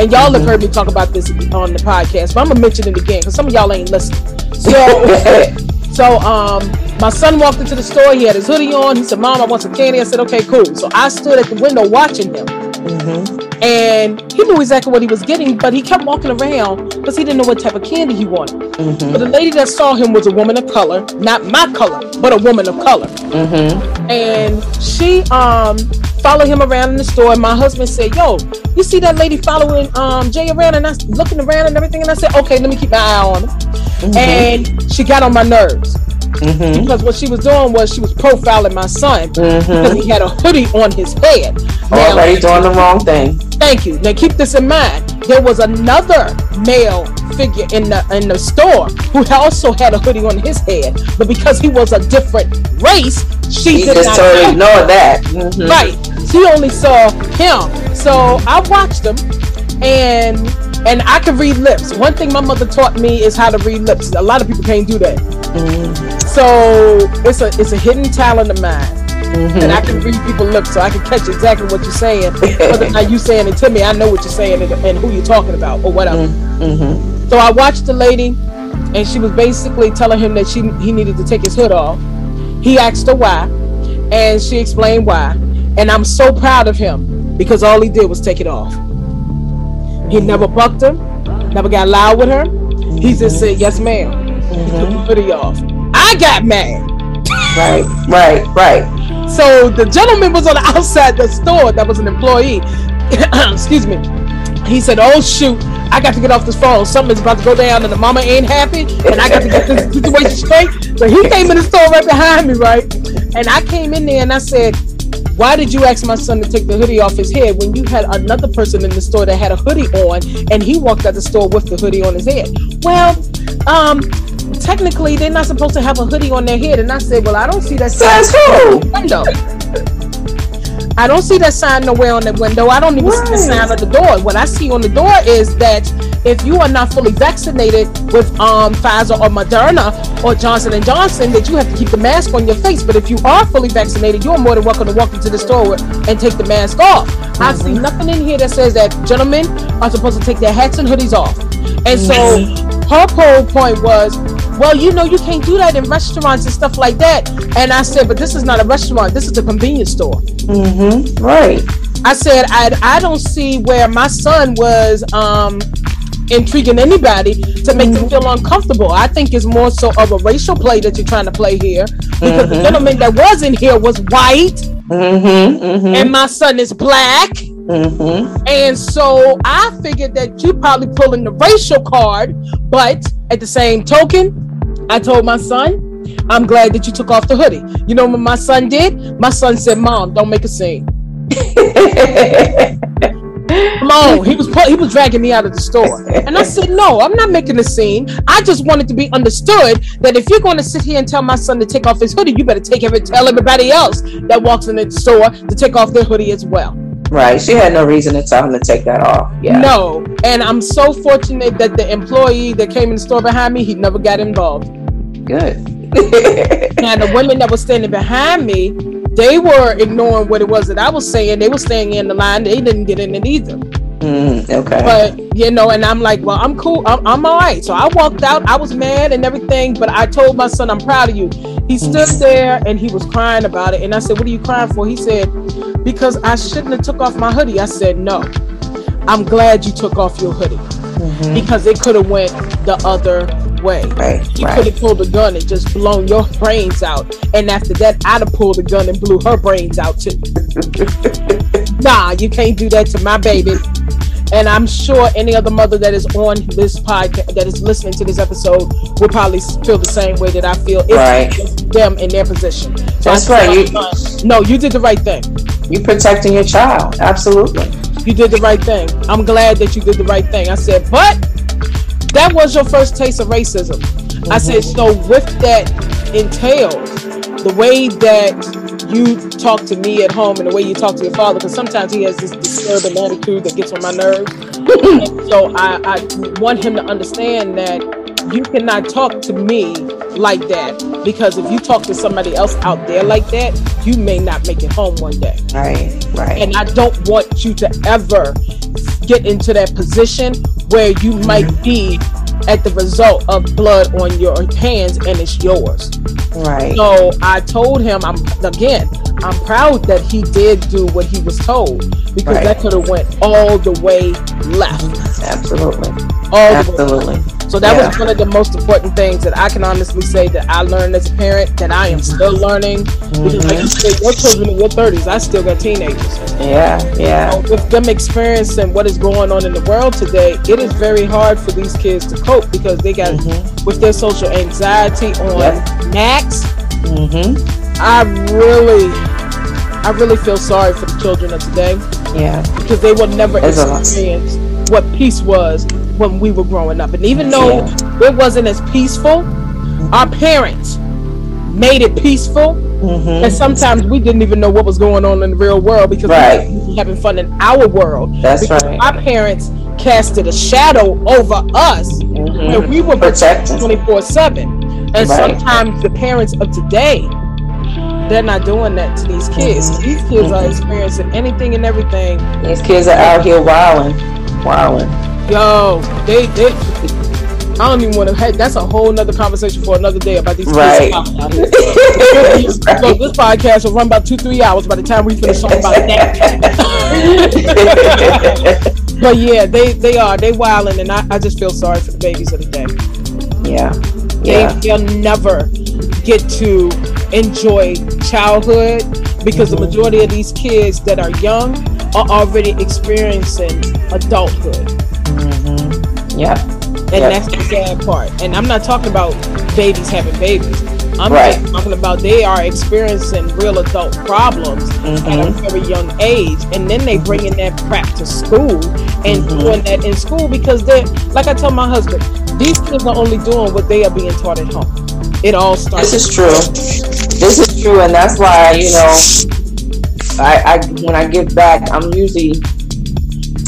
And y'all have mm-hmm. heard me talk about this on the podcast, but I'm gonna mention it again because some of y'all ain't listening. So. So um, my son walked into the store. He had his hoodie on. He said, "Mom, I want some candy." I said, "Okay, cool." So I stood at the window watching him. And he knew exactly what he was getting, but he kept walking around because he didn't know what type of candy he wanted. Mm-hmm. But the lady that saw him was a woman of color, not my color, but a woman of color. Mm-hmm. And she um, followed him around in the store. And my husband said, "Yo, you see that lady following um, Jay around?" And I looking around and everything. And I said, "Okay, let me keep my eye on her." Mm-hmm. And she got on my nerves. Mm-hmm. Because what she was doing was she was profiling my son mm-hmm. because he had a hoodie on his head. Now, Already doing the wrong thing. Thank you. Now keep this in mind. There was another male figure in the in the store who also had a hoodie on his head, but because he was a different race, she he did just not totally ignore that. Mm-hmm. Right. She only saw him. So I watched him, and and I can read lips. One thing my mother taught me is how to read lips. A lot of people can't do that. Mm-hmm. So it's a it's a hidden talent of mine. Mm-hmm. And I can read people's lips, so I can catch exactly what you're saying. Whether or not you saying it to me, I know what you're saying and, and who you're talking about or whatever. Mm-hmm. So I watched the lady, and she was basically telling him that she he needed to take his hood off. He asked her why, and she explained why. And I'm so proud of him because all he did was take it off. He never bucked her, never got loud with her. He just said, "Yes, ma'am." Mm-hmm. Took the hoodie off. I got mad. Right, right, right. So the gentleman was on the outside the store that was an employee. Excuse me. He said, "Oh shoot, I got to get off this phone. Something's about to go down, and the mama ain't happy, and I got to get this situation straight." So he came in the store right behind me, right? And I came in there and I said, why did you ask my son to take the hoodie off his head when you had another person in the store that had a hoodie on and he walked out the store with the hoodie on his head? Well, um, technically they're not supposed to have a hoodie on their head. And I said, Well, I don't see that sign who? window. I don't see that sign nowhere on the window. I don't even right. see the sign on the door. What I see on the door is that if you are not fully vaccinated with um, Pfizer or Moderna or Johnson and Johnson, that you have to keep the mask on your face. But if you are fully vaccinated, you're more than welcome to walk into the store and take the mask off. Mm-hmm. I see nothing in here that says that gentlemen are supposed to take their hats and hoodies off. And so mm-hmm. Her whole point was well, you know, you can't do that in restaurants and stuff like that. And I said, but this is not a restaurant. This is a convenience store. Mm-hmm. Right. I said, I, I don't see where my son was um, intriguing anybody to make mm-hmm. them feel uncomfortable. I think it's more so of a racial play that you're trying to play here because mm-hmm. the gentleman that was in here was white mm-hmm. mm-hmm. and my son is black. Mm-hmm. And so I figured that you probably pulling the racial card, but at the same token, I told my son, I'm glad that you took off the hoodie. You know what my son did? My son said, Mom, don't make a scene. Come on, he was he was dragging me out of the store, and I said, "No, I'm not making a scene. I just wanted to be understood that if you're going to sit here and tell my son to take off his hoodie, you better take every tell everybody else that walks in the store to take off their hoodie as well." Right. She had no reason to tell him to take that off. Yeah. No, and I'm so fortunate that the employee that came in the store behind me, he never got involved. Good. and the women that were standing behind me, they were ignoring what it was that I was saying. They were staying in the line. They didn't get in it either. Mm, okay. But you know, and I'm like, well, I'm cool. I'm, I'm all right. So I walked out. I was mad and everything, but I told my son, I'm proud of you. He stood there and he was crying about it. And I said, what are you crying for? He said, because I shouldn't have took off my hoodie. I said, no. I'm glad you took off your hoodie mm-hmm. because it could have went the other way. Right, you right. could have pulled a gun and just blown your brains out. And after that, I'd have pulled a gun and blew her brains out too. nah, you can't do that to my baby. And I'm sure any other mother that is on this podcast, that is listening to this episode, will probably feel the same way that I feel. It's right. them in their position. So That's right. You, no, you did the right thing. You protecting your child. Absolutely. You did the right thing. I'm glad that you did the right thing. I said, but that was your first taste of racism. Mm-hmm. I said, so with that entails the way that you talk to me at home and the way you talk to your father, because sometimes he has this disturbing attitude that gets on my nerves. so I, I want him to understand that you cannot talk to me like that because if you talk to somebody else out there like that, you may not make it home one day. Right, right. And I don't want you to ever get into that position where you might be at the result of blood on your hands and it's yours. Right. So I told him I'm again, I'm proud that he did do what he was told because right. that could have went all the way left. Absolutely. All Absolutely. So that yeah. was one of the most important things that I can honestly say that I learned as a parent that I am still learning. Mm-hmm. Because like you said, your children in your thirties, I still got teenagers. Yeah, yeah. So with them experiencing what is going on in the world today, it is very hard for these kids to cope because they got mm-hmm. with their social anxiety on yep. max. Mm-hmm. I really, I really feel sorry for the children of today. Yeah, because they will never experience what peace was when we were growing up. And even though it wasn't as peaceful, our parents made it peaceful. Mm-hmm. And sometimes we didn't even know what was going on in the real world because right. we were having fun in our world. That's because right. Our parents casted a shadow over us mm-hmm. and we were protected 24 7. And right. sometimes the parents of today, they're not doing that to these kids. Mm-hmm. These kids are mm-hmm. experiencing anything and everything. These kids are out here wilding, wilding. Yo, they, they I don't even want to. Hey, that's a whole nother conversation for another day about these right. kids. right. So this podcast will run about two, three hours by the time we finish talking about that. but yeah, they they are they wilding, and I, I just feel sorry for the babies of the day. Yeah, yeah. They, they'll never get to enjoy childhood because mm-hmm. the majority of these kids that are young are already experiencing adulthood. Mm-hmm. Yeah. And yep. that's the sad part. And I'm not talking about babies having babies. I'm right. talking about they are experiencing real adult problems mm-hmm. at a very young age, and then they bring in that crap to school and mm-hmm. doing that in school because they're like I tell my husband, these kids are only doing what they are being taught at home. It all starts. This is true. This is true, and that's why you know, I, I when I give back, I'm usually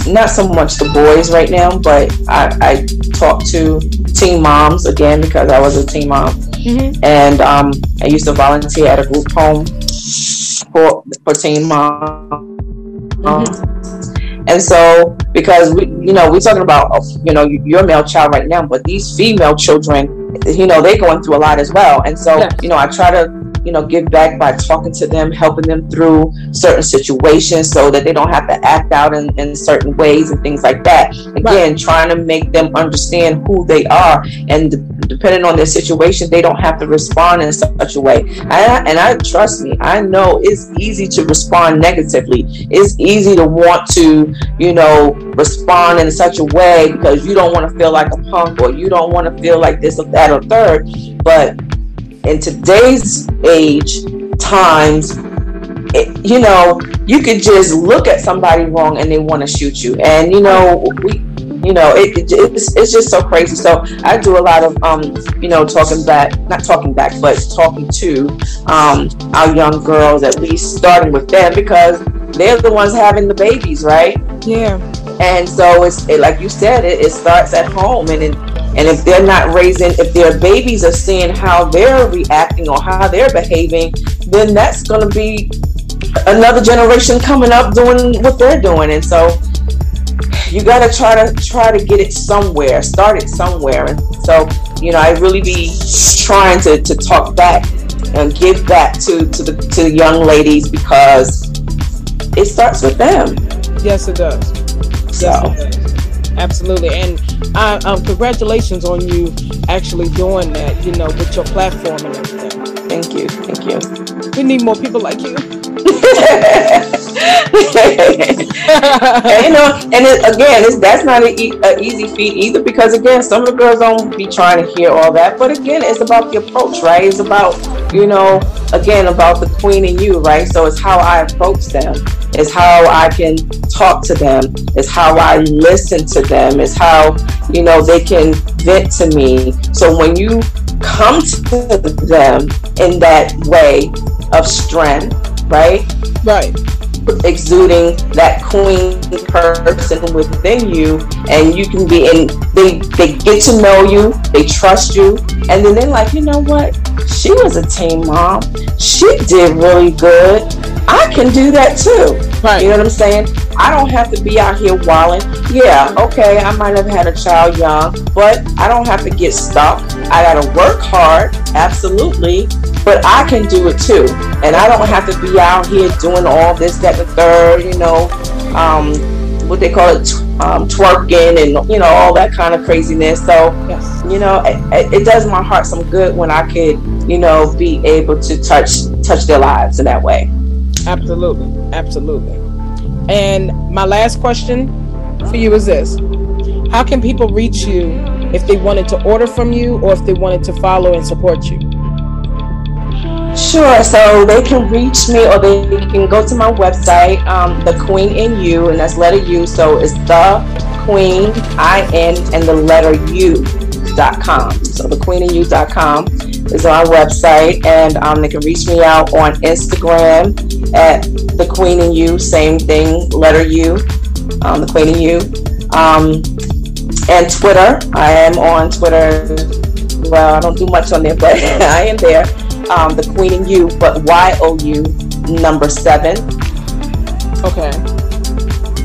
not so much the boys right now, but I, I talk to teen moms again because I was a teen mom, mm-hmm. and um, I used to volunteer at a group home for for teen moms. Mm-hmm. And so, because we, you know, we're talking about, you know, your male child right now, but these female children, you know, they're going through a lot as well. And so, yes. you know, I try to you know, give back by talking to them, helping them through certain situations so that they don't have to act out in, in certain ways and things like that. Again, right. trying to make them understand who they are and depending on their situation, they don't have to respond in such a way. And I, and I trust me, I know it's easy to respond negatively. It's easy to want to, you know, respond in such a way because you don't want to feel like a punk or you don't want to feel like this or that or third. But in today's age times it, you know you could just look at somebody wrong and they want to shoot you. And you know we you know it, it, it's, it's just so crazy. So i do a lot of um you know talking back not talking back but talking to um our young girls at least starting with them because they're the ones having the babies right? Yeah. And so it's it, like you said it, it starts at home and it, and if they're not raising if their babies are seeing how they're reacting or how they're behaving then that's going to be another generation coming up doing what they're doing. And so you got to try to try to get it somewhere start it somewhere. And so you know i really be trying to, to talk back and give back to to the to the young ladies because it starts with them. Yes it does. So. yes, it does. absolutely. And I, um, congratulations on you actually doing that you know with your platform and everything. Thank you. Thank you. We need more people like you and, you know, and it, again, it's, that's not an e- easy feat either because again, some of the girls don't be trying to hear all that. But again, it's about the approach, right? It's about you know, again, about the queen and you, right? So it's how I approach them. It's how I can talk to them. It's how I listen to them. It's how you know they can vent to me. So when you come to them in that way of strength, right? Right exuding that queen person within you and you can be in they they get to know you they trust you and then they're like you know what? She was a teen mom. She did really good. I can do that too. Right. You know what i'm saying? I don't have to be out here walling yeah okay i might have had a child young but i don't have to get stuck. I gotta work hard absolutely but I can do it too. And I don't have to be out here doing all this, that, the third, you know, um, what they call it, um, twerking and, you know, all that kind of craziness. So, yes. you know, it, it does my heart some good when I could, you know, be able to touch, touch their lives in that way. Absolutely. Absolutely. And my last question for you is this. How can people reach you if they wanted to order from you or if they wanted to follow and support you? Sure. So they can reach me or they can go to my website, um, The Queen in You, and that's letter U. So it's The Queen, I N, and the letter U. Dot com. So the queen in you dot com is our website, and um, they can reach me out on Instagram at the queen in you, same thing, letter U, um, the queen in you, um, and Twitter. I am on Twitter. Well, I don't do much on there, but I am there um, the Queen in You, but Y O U number seven. Okay.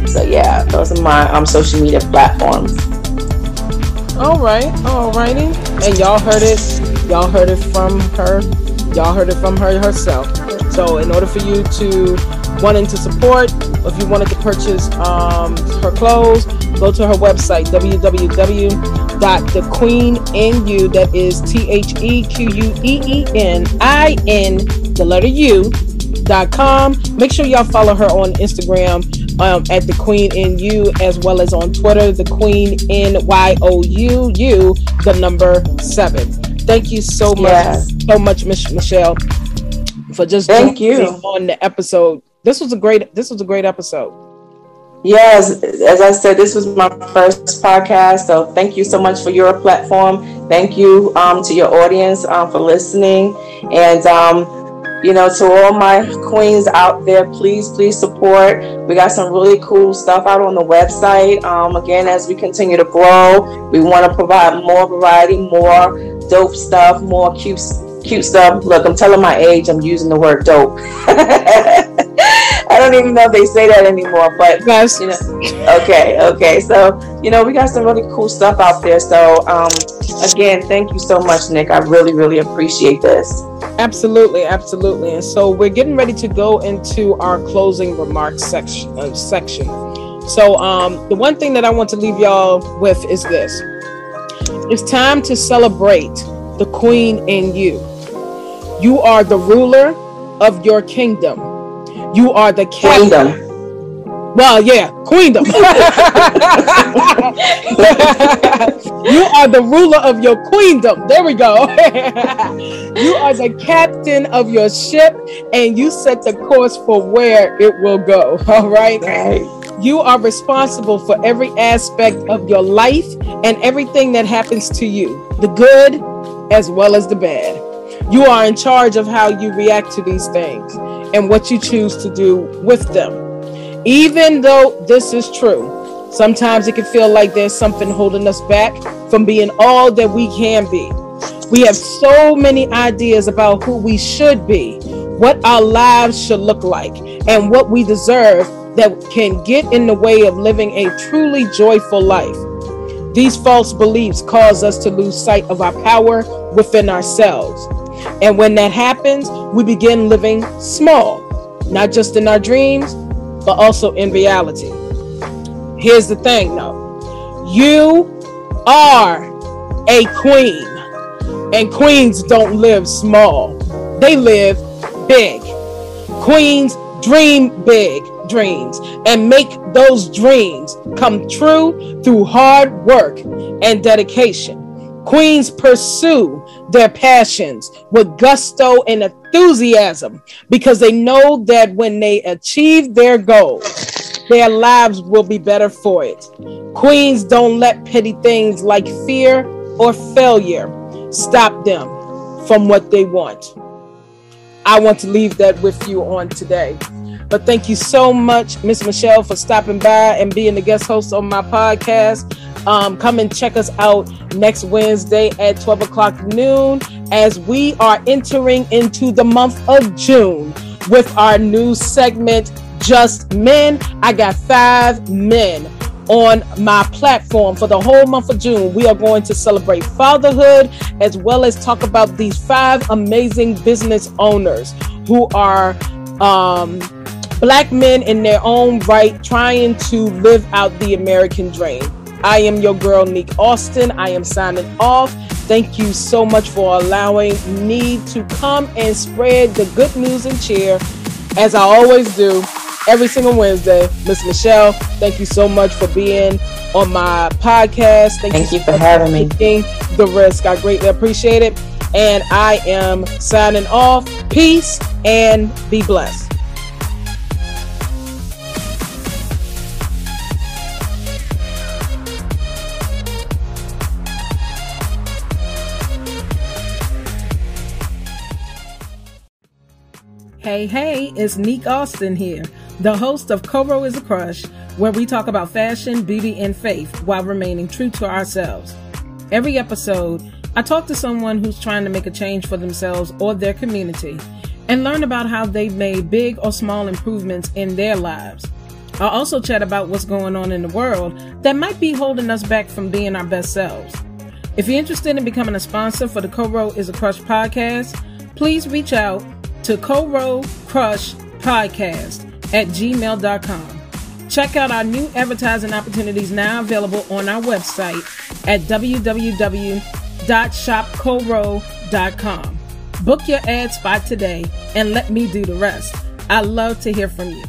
So yeah, those are my um, social media platforms. All right, all righty. And y'all heard it. Y'all heard it from her. Y'all heard it from her herself. So in order for you to wanting to support, if you wanted to purchase um, her clothes, go to her website www.thequeeninu that is T H E Q U E E N I N the letter U dot com. Make sure y'all follow her on Instagram um, at the Queen in You as well as on Twitter the Queen in Y O U U the number seven. Thank you so much, Yeah. so much, Miss Mychel, for just Thank you. on the episode. This was a great. This was a great episode. Yes, as I said, this was my first podcast, so thank you so much for your platform. Thank you um, to your audience um, for listening, and um, you know, to all my queens out there, please, please support. We got some really cool stuff out on the website. Um, again, as we continue to grow, we want to provide more variety, more dope stuff, more cute, cute stuff. Look, I'm telling my age. I'm using the word dope. I don't even know if they say that anymore, but you know, okay, okay. So, you know, we got some really cool stuff out there. So, um, again, thank you so much, Nick. I really, really appreciate this. Absolutely, absolutely. And so we're getting ready to go into our closing remarks section. Uh, section. So um, the one thing that I want to leave y'all with is this: it's time to celebrate the Queen in you. You are the ruler of your kingdom. You are the captain. Kingdom. Well, yeah, queendom. you are the ruler of your queendom. There we go. you are the captain of your ship and you set the course for where it will go. All right. Right. You are responsible for every aspect of your life and everything that happens to you, the good as well as the bad. You are in charge of how you react to these things and what you choose to do with them. Even though this is true, sometimes it can feel like there's something holding us back from being all that we can be. We have so many ideas about who we should be, what our lives should look like, and what we deserve that can get in the way of living a truly joyful life. These false beliefs cause us to lose sight of our power within ourselves. And when that happens, we begin living small, not just in our dreams, but also in reality. Here's the thing though you are a queen, and queens don't live small, they live big. Queens dream big dreams and make those dreams come true through hard work and dedication. Queens pursue their passions with gusto and enthusiasm because they know that when they achieve their goals, their lives will be better for it. Queens don't let petty things like fear or failure stop them from what they want. I want to leave that with you on today. But thank you so much, Miss Mychel, for stopping by and being the guest host on my podcast. Um, come and check us out next Wednesday at 12 o'clock noon as we are entering into the month of June with our new segment, Just Men. I got five men on my platform for the whole month of June. We are going to celebrate fatherhood as well as talk about these five amazing business owners who are um, black men in their own right trying to live out the American dream. I am your girl, Nick Austin. I am signing off. Thank you so much for allowing me to come and spread the good news and cheer, as I always do every single Wednesday. Miss Mychel, thank you so much for being on my podcast. Thank, thank you, you for having me. Taking the risk. I greatly appreciate it. And I am signing off. Peace and be blessed. Hey, hey, it's Neek Austin here, the host of Coro is a Crush, where we talk about fashion, beauty, and faith while remaining true to ourselves. Every episode, I talk to someone who's trying to make a change for themselves or their community and learn about how they've made big or small improvements in their lives. I'll also chat about what's going on in the world that might be holding us back from being our best selves. If you're interested in becoming a sponsor for the Coro is a Crush podcast, please reach out to Coro Crush Podcast at gmail.com. Check out our new advertising opportunities now available on our website at www.shopcoro.com. Book your ad spot today and let me do the rest. I love to hear from you.